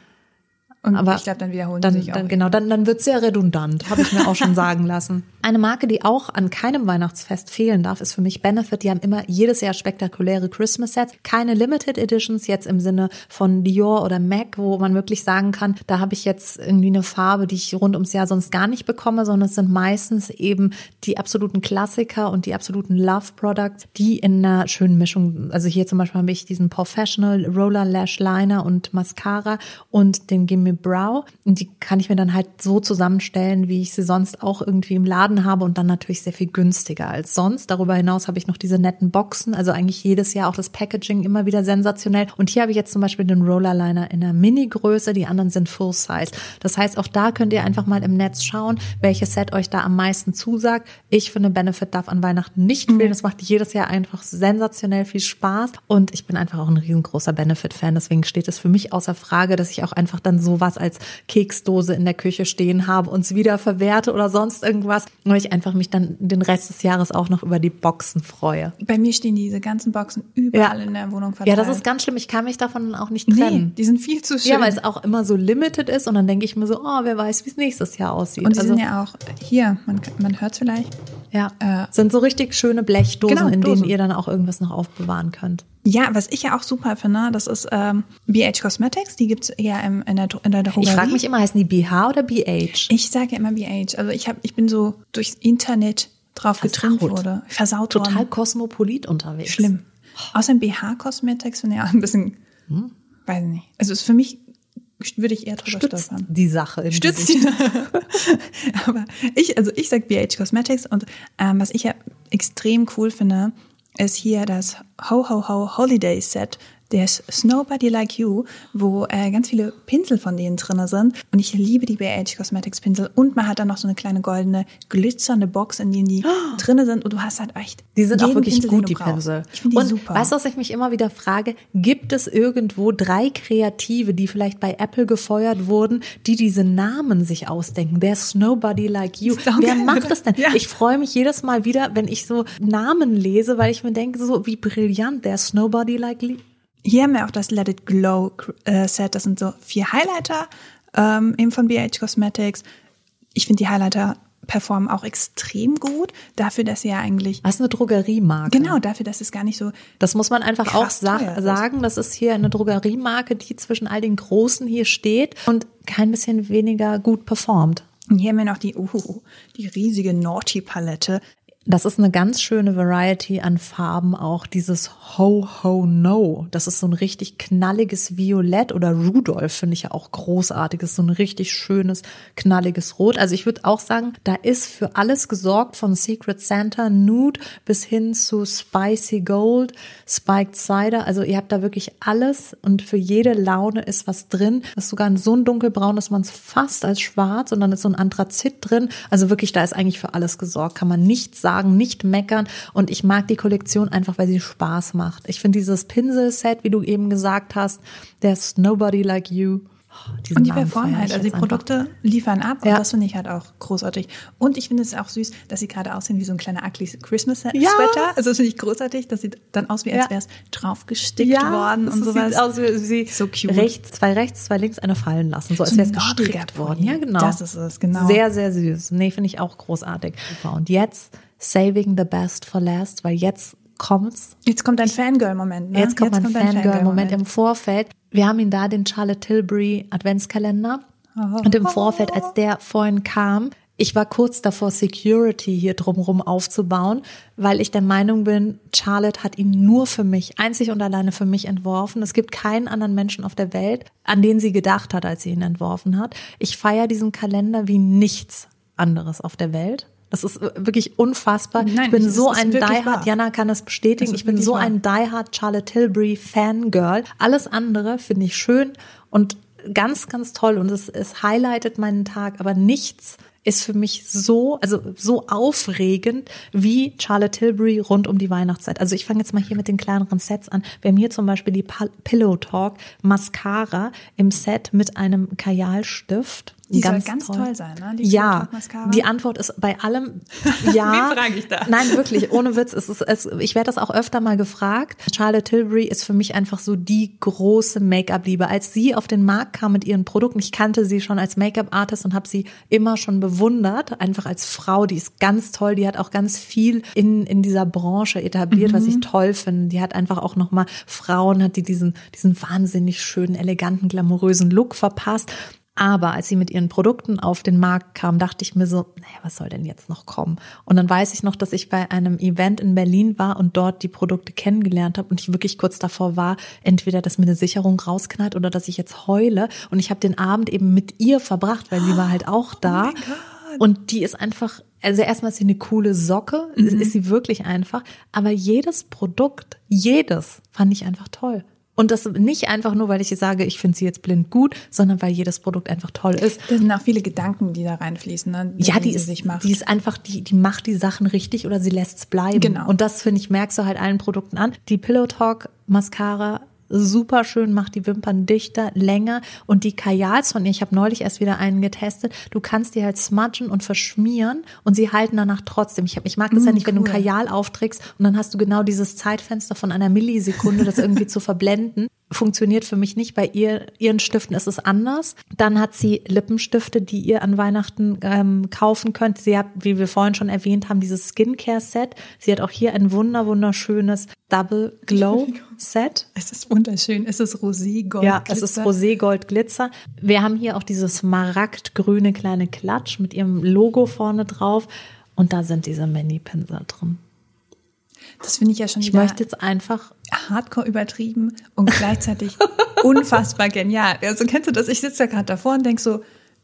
Und aber ich glaube, dann wiederholen dann, sie sich auch. dann genau, dann, dann wird sehr redundant, habe ich mir auch schon sagen lassen. Eine Marke, die auch an keinem Weihnachtsfest fehlen darf, ist für mich Benefit. Die haben immer jedes Jahr spektakuläre Christmas-Sets. Keine Limited Editions jetzt im Sinne von Dior oder MAC, wo man wirklich sagen kann, da habe ich jetzt irgendwie eine Farbe, die ich rund ums Jahr sonst gar nicht bekomme, sondern es sind meistens eben die absoluten Klassiker und die absoluten Love-Products, die in einer schönen Mischung, also hier zum Beispiel habe ich diesen Professional Roller Lash Liner und Mascara und den Gimme Brow und die kann ich mir dann halt so zusammenstellen, wie ich sie sonst auch irgendwie im Laden habe und dann natürlich sehr viel günstiger als sonst. Darüber hinaus habe ich noch diese netten Boxen, also eigentlich jedes Jahr auch das Packaging immer wieder sensationell. Und hier habe ich jetzt zum Beispiel den Roller Liner in der Mini-Größe, die anderen sind Full Size. Das heißt, auch da könnt ihr einfach mal im Netz schauen, welches Set euch da am meisten zusagt. Ich finde, Benefit darf an Weihnachten nicht fehlen. Das macht jedes Jahr einfach sensationell viel Spaß und ich bin einfach auch ein riesengroßer Benefit-Fan. Deswegen steht es für mich außer Frage, dass ich auch einfach dann sowas als Keksdose in der Küche stehen habe und es wieder verwerte oder sonst irgendwas, weil ich einfach mich dann den Rest des Jahres auch noch über die Boxen freue. Bei mir stehen diese ganzen Boxen überall Ja. in der Wohnung Ja, verteilt. das ist ganz schlimm. Ich kann mich davon auch nicht Nee, trennen. die sind viel zu schön. Ja, weil es auch immer so limited ist und dann denke ich mir so, oh, wer weiß, wie es nächstes Jahr aussieht. und die also, sind ja auch hier, man, man hört vielleicht. ja, äh, sind so richtig schöne Blechdosen, Genau, in denen ihr dann auch irgendwas noch aufbewahren könnt. Ja, was ich ja auch super finde, das ist ähm, BH Cosmetics, die gibt's ja im, in, der, in der Drogerie. Ich frage mich immer, heißen die BH oder BH? Ich sage ja immer BH. Also ich, hab, ich bin so durchs Internet drauf getrimmt Versaut. wurde. Versaut Total worden. kosmopolit unterwegs. Schlimm. Außerdem BH Cosmetics finde ich auch ein bisschen, weiß nicht. Also ist für mich, würde ich eher drüber Stützt stolpern. die Sache im Stützt die. Aber ich, also ich sag BH Cosmetics und ähm, was ich ja extrem cool finde, ist hier das Ho Ho Ho Holiday Set. Des Snowbody Like You, wo äh, ganz viele Pinsel von denen drinne sind. Und ich liebe die BH Cosmetics Pinsel. Und man hat dann noch so eine kleine goldene, glitzernde Box, in denen die drinne sind. Und du hast halt echt Die sind auch wirklich Pinsel, gut, die. Pinsel. Ich finde die und super. weißt du, was ich mich immer wieder frage? Gibt es irgendwo drei Kreative, die vielleicht bei Apple gefeuert wurden, die diese Namen sich ausdenken? There's nobody like you. Ist Wer geil, macht das denn? Ja. Ich freue mich jedes Mal wieder, wenn ich so Namen lese, weil ich mir denke, so wie brillant, there's nobody like you. Hier haben wir auch das Let It Glow äh, Set. Das sind so vier Highlighter, ähm, eben von BH Cosmetics. Ich finde die Highlighter performen auch extrem gut. Dafür, dass sie ja eigentlich, Was eine Drogeriemarke. genau, dafür, dass es gar nicht so, Das muss man einfach auch sa ist. sagen. Das ist hier eine Drogeriemarke, die zwischen all den Großen hier steht und kein bisschen weniger gut performt. und hier haben wir noch die, uh, die riesige Naughty Palette. Das ist eine ganz schöne Variety an Farben auch. Dieses Ho Ho No. Das ist so ein richtig knalliges Violett oder Rudolph finde ich ja auch großartig. Das ist so ein richtig schönes, knalliges Rot. Also ich würde auch sagen, da ist für alles gesorgt von Secret Santa Nude bis hin zu Spicy Gold, Spiked Cider. Also ihr habt da wirklich alles und für jede Laune ist was drin. Das ist sogar so ein dunkelbraun, dass man es fast als schwarz und dann ist so ein Anthrazit drin. Also wirklich, da ist eigentlich für alles gesorgt. Kann man nicht sagen, nicht meckern. Und ich mag die Kollektion einfach, weil sie Spaß macht. Ich finde dieses Pinselset, wie du eben gesagt hast, there's nobody like you. Oh, Und die performen halt. Also die jetzt einfach. Produkte liefern ab. Und Ja. das finde ich halt auch großartig. Und ich finde es auch süß, dass sie gerade aussehen wie so ein kleiner ugly Christmas Sweater. Ja. Also das finde ich großartig. Das sieht dann aus, wie als Ja. wäre es draufgestickt worden und sowas. Sieht aus wie sie So cute. rechts, zwei rechts, zwei links, eine fallen lassen. So als So wäre ein es gestrickt worden. Ja, genau. Das ist es, genau. Sehr, sehr süß. Nee, finde ich auch großartig. Super. Und jetzt saving the best for last, weil jetzt kommt's. Jetzt kommt ein Fangirl-Moment. Ne? Jetzt kommt mein ein Fangirl-Moment im Vorfeld. Wir haben ihn da, den Charlotte Tilbury Adventskalender. Und im Vorfeld, als der vorhin kam, ich war kurz davor, Security hier drumherum aufzubauen, weil ich der Meinung bin, Charlotte hat ihn nur für mich, einzig und alleine für mich entworfen. Es gibt keinen anderen Menschen auf der Welt, an den sie gedacht hat, als sie ihn entworfen hat. Ich feiere diesen Kalender wie nichts anderes auf der Welt. Das ist wirklich unfassbar. Nein, ich bin so ein wirklich Die wahr. Hard, Jana kann es bestätigen. Es ist Ich bin so wahr. ein Die Hard Charlotte Tilbury Fangirl. Alles andere finde ich schön und ganz, ganz toll und es, es highlightet meinen Tag, aber nichts ist für mich so, also so aufregend wie Charlotte Tilbury rund um die Weihnachtszeit. Also ich fange jetzt mal hier mit den kleineren Sets an. Wir haben hier zum Beispiel die Pillow Talk Mascara im Set mit einem Kajalstift die ganz soll ganz toll, toll sein, ne? Die ja, die Antwort ist bei allem ja. Wie frage ich da? Nein, wirklich, ohne Witz. Es ist, es, ich werde das auch öfter mal gefragt. Charlotte Tilbury ist für mich einfach so die große Make-up-Liebe. Als sie auf den Markt kam mit ihren Produkten, ich kannte sie schon als Make-up-Artist und habe sie immer schon bewundert, einfach als Frau. Die ist ganz toll. Die hat auch ganz viel in, in dieser Branche etabliert, mhm. was ich toll finde. Die hat einfach auch nochmal Frauen, hat die diesen, diesen wahnsinnig schönen, eleganten, glamourösen Look verpasst. Aber als sie mit ihren Produkten auf den Markt kam, dachte ich mir so, naja, was soll denn jetzt noch kommen? Und dann weiß ich noch, dass ich bei einem Event in Berlin war und dort die Produkte kennengelernt habe und ich wirklich kurz davor war, entweder, dass mir eine Sicherung rausknallt oder dass ich jetzt heule. Und ich habe den Abend eben mit ihr verbracht, weil sie war halt auch da. Oh und die ist einfach, also erstmal ist sie eine coole Socke, mhm. ist sie wirklich einfach. Aber jedes Produkt, jedes fand ich einfach toll. Und das nicht einfach nur, weil ich sage, ich finde sie jetzt blind gut, sondern weil jedes Produkt einfach toll ist. Das sind auch viele Gedanken, die da reinfließen. Ne? Die, ja, die, ist, sich macht. die ist einfach, die, die macht die Sachen richtig oder sie lässt es bleiben. Genau. Und das, finde ich, merkst du halt allen Produkten an. Die Pillow Talk Mascara super schön, macht die Wimpern dichter, länger und die Kajals von ihr, ich habe neulich erst wieder einen getestet, du kannst die halt smudgen und verschmieren und sie halten danach trotzdem. Ich, hab, ich mag das mm, ja nicht, cool. wenn du ein Kajal aufträgst und dann hast du genau dieses Zeitfenster von einer Millisekunde, das irgendwie zu verblenden funktioniert für mich nicht. Bei ihr, ihren Stiften ist es anders. Dann hat sie Lippenstifte, die ihr an Weihnachten ähm, kaufen könnt. Sie hat, wie wir vorhin schon erwähnt haben, dieses Skincare-Set. Sie hat auch hier ein wunder, wunderschönes Double Glow Set. Es ist wunderschön. Es ist Rosé Gold. Ja, es ist Rosé Gold Glitzer. Wir haben hier auch dieses smaragdgrüne kleine Klatsch mit ihrem Logo vorne drauf. Und da sind diese Mini-Pinsel drin. Das finde ich ja schon Ich möchte jetzt einfach hardcore übertrieben und gleichzeitig unfassbar genial. Also kennst du das? Ich sitze da gerade davor und denk so,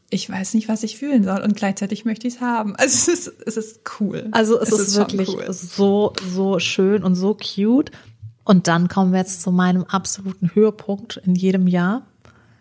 ich weiß nicht, was ich fühlen soll und gleichzeitig möchte ich es haben. Also es ist, es ist cool. Also es, es ist, ist wirklich cool. so, so schön und so cute. Und dann kommen wir jetzt zu meinem absoluten Höhepunkt in jedem Jahr,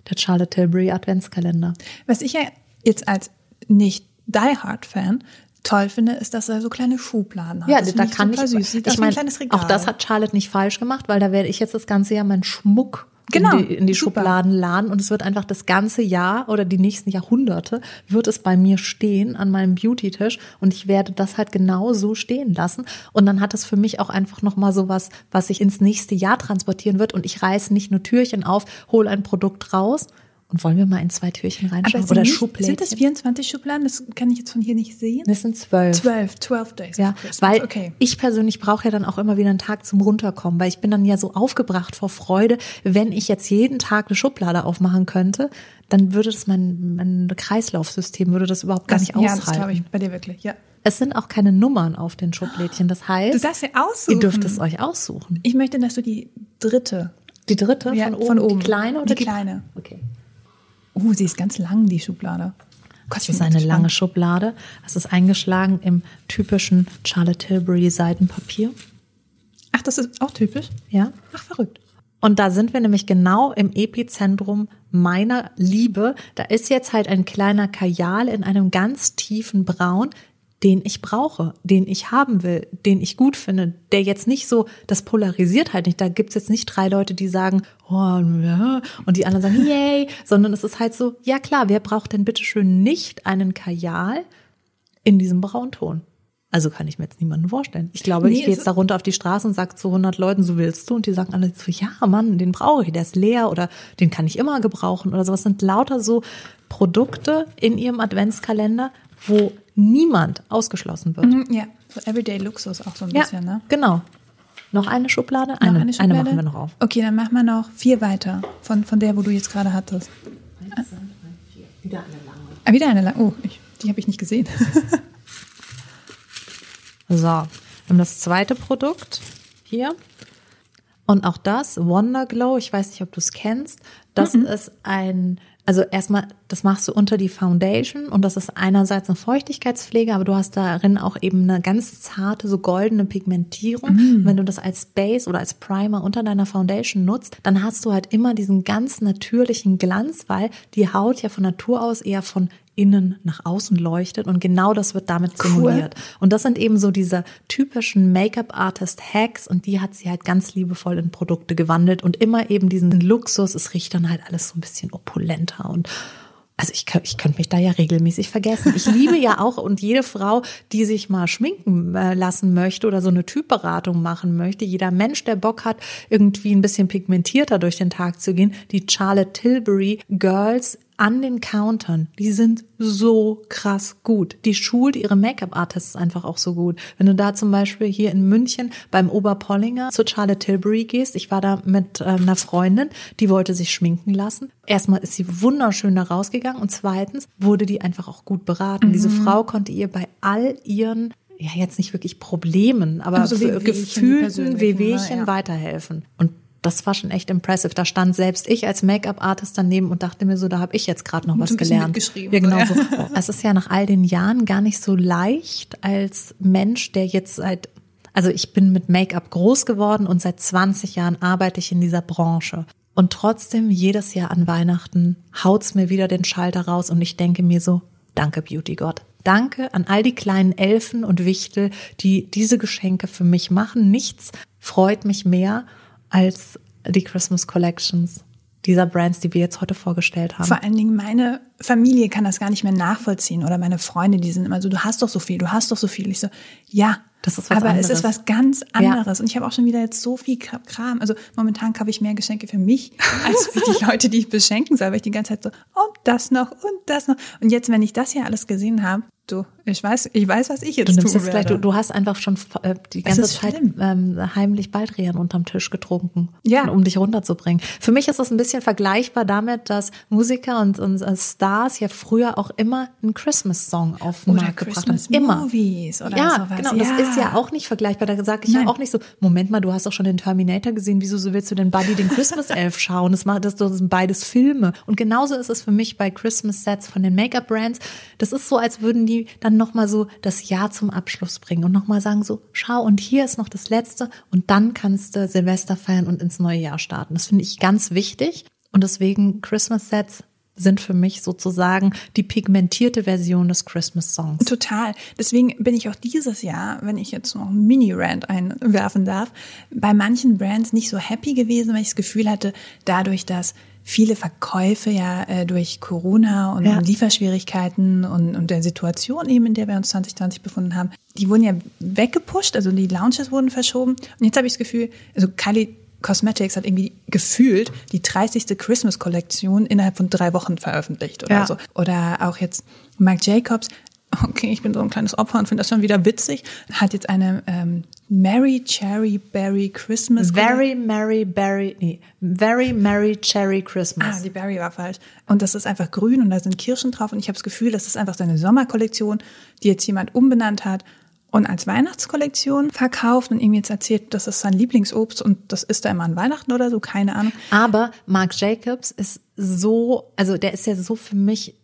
der Charlotte Tilbury Adventskalender. Was ich ja jetzt als nicht Die Hard Fan toll finde, ist, dass er so kleine Schubladen hat. Ja, das da kann ich, süß. ich meine, auch das hat Charlotte nicht falsch gemacht, weil da werde ich jetzt das ganze Jahr meinen Schmuck genau, in die, in die Schubladen laden und es wird einfach das ganze Jahr oder die nächsten Jahrhunderte wird es bei mir stehen an meinem Beauty-Tisch und ich werde das halt genau so stehen lassen. Und dann hat es für mich auch einfach nochmal sowas, was sich ins nächste Jahr transportieren wird. Und ich reiße nicht nur Türchen auf, hole ein Produkt raus, und wollen wir mal in zwei Türchen reinschauen? Oder Schubladen? Sind das 24 Schubladen? Das kann ich jetzt von hier nicht sehen. Das sind zwölf. Zwölf, zwölf Days. Ja, weil okay. ich persönlich brauche ja dann auch immer wieder einen Tag zum Runterkommen, weil ich bin dann ja so aufgebracht vor Freude, wenn ich jetzt jeden Tag eine Schublade aufmachen könnte, dann würde das mein, mein Kreislaufsystem würde das überhaupt gar das, nicht aushalten. Ja, das glaube ich bei dir wirklich, ja. Es sind auch keine Nummern auf den Schublädchen. Das heißt, du darfst ja aussuchen. Ihr dürft es euch aussuchen. Ich möchte, dass du die dritte. Die dritte ja, von, oben, von oben. Die kleine oder die, die kleine? Okay. Uh, sie ist ganz lang, die Schublade. Gott, das ist eine lange Schublade. Es ist eingeschlagen im typischen Charlotte Tilbury Seidenpapier. Ach, das ist auch typisch? Ja. Ach, verrückt. Und da sind wir nämlich genau im Epizentrum meiner Liebe. Da ist jetzt halt ein kleiner Kajal in einem ganz tiefen Braun den ich brauche, den ich haben will, den ich gut finde, der jetzt nicht so, das polarisiert halt nicht. Da gibt's jetzt nicht drei Leute, die sagen, oh, ja, und die anderen sagen, yay, sondern es ist halt so, ja klar, wer braucht denn bitteschön nicht einen Kajal in diesem Braunton? Also kann ich mir jetzt niemanden vorstellen. Ich glaube, nee, ich gehe jetzt da runter auf die Straße und sage zu 100 Leuten, so willst du? Und die sagen alle so, ja, Mann, den brauche ich, der ist leer oder den kann ich immer gebrauchen oder sowas. sind lauter so Produkte in ihrem Adventskalender, wo niemand ausgeschlossen wird. Mhm, ja, so Everyday Luxus auch so ein ja, bisschen, ne? Genau. Noch eine Schublade? Eine, noch eine, Schublade? eine machen wir noch auf. Okay, dann machen wir noch vier weiter von, von der, wo du jetzt gerade hattest. Eins, zwei, drei, vier. Wieder eine lange. Ah, wieder eine lange. Oh, ich, die habe ich nicht gesehen. so, wir haben das zweite Produkt hier. Und auch das, Wonder Glow, ich weiß nicht, ob du es kennst. Das mhm. ist ein also erstmal, das machst du unter die Foundation und das ist einerseits eine Feuchtigkeitspflege, aber du hast darin auch eben eine ganz zarte, so goldene Pigmentierung. Mm. wenn du das als Base oder als Primer unter deiner Foundation nutzt, dann hast du halt immer diesen ganz natürlichen Glanz, weil die Haut ja von Natur aus eher von innen nach außen leuchtet und genau das wird damit simuliert. Und das sind eben so diese typischen Make-up-Artist-Hacks und die hat sie halt ganz liebevoll in Produkte gewandelt und immer eben diesen Luxus, es riecht dann halt alles so ein bisschen opulenter und also ich, ich könnte mich da ja regelmäßig vergessen. Ich liebe ja auch und jede Frau, die sich mal schminken äh, lassen möchte oder so eine Typberatung machen möchte, jeder Mensch, der Bock hat, irgendwie ein bisschen pigmentierter durch den Tag zu gehen, die Charlotte Tilbury Girls an den Countern, die sind so krass gut. Die schult ihre Make-up-Artists einfach auch so gut. Wenn du da zum Beispiel hier in München beim Oberpollinger zu Charlotte Tilbury gehst, ich war da mit äh, einer Freundin, die wollte sich schminken lassen. Erstmal ist sie wunderschön da rausgegangen und zweitens wurde die einfach auch gut beraten. Mhm. Diese Frau konnte ihr bei all ihren ja jetzt nicht wirklich Problemen, aber also gefühlten Wehwehchen ja. weiterhelfen. Und das war schon echt impressive. Da stand selbst ich als Make-up-Artist daneben und dachte mir so, da habe ich jetzt gerade noch was gelernt. Ja, genau so. Es ist ja nach all den Jahren gar nicht so leicht als Mensch, der jetzt seit also ich bin mit Make-up groß geworden und seit 20 Jahren arbeite ich in dieser Branche. Und trotzdem jedes Jahr an Weihnachten haut's mir wieder den Schalter raus und ich denke mir so, danke Beauty Gott. Danke an all die kleinen Elfen und Wichtel, die diese Geschenke für mich machen. Nichts freut mich mehr als die Christmas Collections dieser Brands, die wir jetzt heute vorgestellt haben. Vor allen Dingen meine Familie kann das gar nicht mehr nachvollziehen oder meine Freunde, die sind immer so, du hast doch so viel, du hast doch so viel. Ich so, ja, das ist was aber anderes. es ist was ganz anderes. Ja. Und ich habe auch schon wieder jetzt so viel Kram. Also momentan kaufe ich mehr Geschenke für mich als für die Leute, die ich beschenken soll, weil ich die ganze Zeit so, und das noch und das noch. Und jetzt, wenn ich das hier alles gesehen habe, Du, ich weiß, ich weiß, was ich jetzt du nimmst tun gleich, du, du, hast einfach schon äh, die ganze Zeit ähm, heimlich Baldrian unterm Tisch getrunken, ja. um dich runterzubringen. Für mich ist das ein bisschen vergleichbar damit, dass Musiker und, und äh, Stars ja früher auch immer einen Christmas-Song auf den Markt gebracht haben. Immer. Movies oder ja, sowas. genau. Ja. Das ist ja auch nicht vergleichbar. Da sage ich Nein. ja auch nicht so, Moment mal, du hast doch schon den Terminator gesehen, wieso so willst du den Buddy den Christmas Elf schauen? Das, macht, das, das sind beides Filme. Und genauso ist es für mich bei Christmas Sets von den Make-up-Brands. Das ist so, als würden die die dann nochmal so das Jahr zum Abschluss bringen und nochmal sagen so, schau, und hier ist noch das Letzte und dann kannst du Silvester feiern und ins neue Jahr starten. Das finde ich ganz wichtig und deswegen Christmas Sets sind für mich sozusagen die pigmentierte Version des Christmas Songs. Total. Deswegen bin ich auch dieses Jahr, wenn ich jetzt noch einen Mini-Rant einwerfen darf, bei manchen Brands nicht so happy gewesen, weil ich das Gefühl hatte, dadurch, dass viele Verkäufe ja äh, durch Corona und ja. Lieferschwierigkeiten und, und der Situation eben, in der wir uns 2020 befunden haben, die wurden ja weggepusht, also die Launches wurden verschoben. Und jetzt habe ich das Gefühl, also Kylie Cosmetics hat irgendwie gefühlt die 30. Christmas-Kollektion innerhalb von drei Wochen veröffentlicht oder ja. so. Oder auch jetzt Marc Jacobs okay, ich bin so ein kleines Opfer und finde das schon wieder witzig, hat jetzt eine ähm, Mary Cherry Berry Christmas. Very Mary Berry, nee, Very Mary Cherry Christmas. Ah, die Berry war falsch. Und das ist einfach grün und da sind Kirschen drauf und ich habe das Gefühl, das ist einfach seine Sommerkollektion, die jetzt jemand umbenannt hat und als Weihnachtskollektion verkauft und ihm jetzt erzählt, das ist sein Lieblingsobst und das ist er immer an Weihnachten oder so, keine Ahnung. Aber Marc Jacobs ist so, also der ist ja so für mich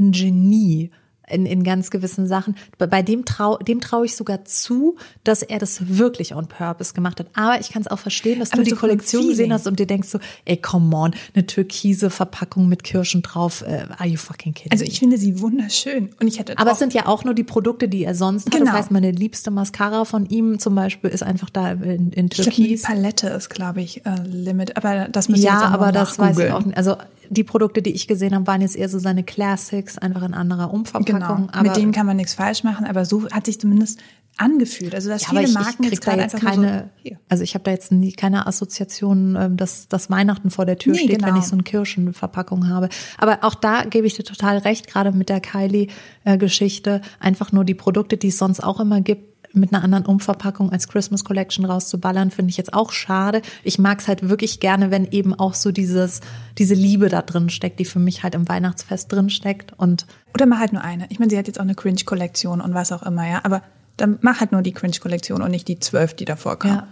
ein Genie in, in ganz gewissen Sachen. Bei dem trau, dem traue ich sogar zu, dass er das wirklich on purpose gemacht hat. Aber ich kann es auch verstehen, dass Aber du die Kollektion gesehen hast und dir denkst so, ey, come on, eine türkise Verpackung mit Kirschen drauf, uh, are you fucking kidding? Also ich finde sie wunderschön und ich hätte. Aber es sind ja auch nur die Produkte, die er sonst genau. hat. Das genau. heißt, meine liebste Mascara von ihm zum Beispiel ist einfach da in, in Türkis. Ich glaub, die Palette ist, glaube ich, uh, Limit. Aber das müssen ja, jetzt aber das weiß ich auch nicht. Also die Produkte, die ich gesehen habe, waren jetzt eher so seine Classics, einfach in anderer Umverpackung. Genau. Mit denen kann man nichts falsch machen, aber so hat sich zumindest angefühlt. Also dass ja, viele ich, Marken ich jetzt gerade einfach keine, so, also ich habe da jetzt nie, keine Assoziation, ähm, dass, dass Weihnachten vor der Tür nee, steht, genau. wenn ich so eine Kirschenverpackung habe. Aber auch da gebe ich dir total recht, gerade mit der Kylie-Geschichte. Einfach nur die Produkte, die es sonst auch immer gibt, mit einer anderen Umverpackung als Christmas Collection rauszuballern, finde ich jetzt auch schade. Ich mag es halt wirklich gerne, wenn eben auch so dieses, diese Liebe da drin steckt, die für mich halt im Weihnachtsfest drin steckt. Und Oder mal halt nur eine. Ich meine, sie hat jetzt auch eine Cringe-Kollektion und was auch immer, ja. Aber dann mach halt nur die Cringe-Kollektion und nicht die zwölf, die davor kamen. Ja.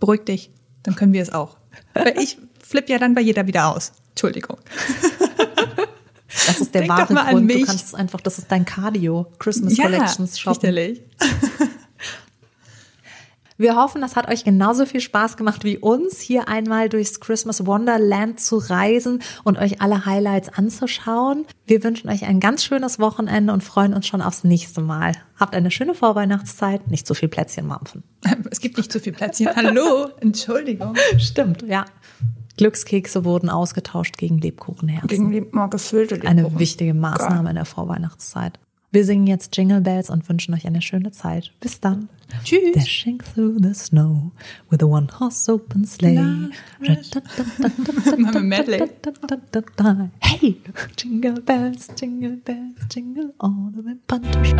Beruhig dich, dann können wir es auch. Weil ich flippe ja dann bei jeder wieder aus. Entschuldigung. Das ist der Denk wahre Grund. Du kannst es einfach, das ist dein Cardio, Christmas ja, Collections Shop. Wir hoffen, das hat euch genauso viel Spaß gemacht wie uns, hier einmal durchs Christmas Wonderland zu reisen und euch alle Highlights anzuschauen. Wir wünschen euch ein ganz schönes Wochenende und freuen uns schon aufs nächste Mal. Habt eine schöne Vorweihnachtszeit, nicht zu viel Plätzchen mampfen. Es gibt nicht zu viel Plätzchen. Hallo, Entschuldigung. Stimmt, ja. Glückskekse wurden ausgetauscht gegen Lebkuchenherzen. Gegen die mal gefüllte Lebkuchen. Eine wichtige Maßnahme in der Vorweihnachtszeit. Wir singen jetzt Jingle Bells und wünschen euch eine schöne Zeit. Bis dann. Tschüss. Dashing through the snow with a one horse open sleigh. Medley. Hey! Jingle bells, jingle bells, jingle all the way. Pantosch.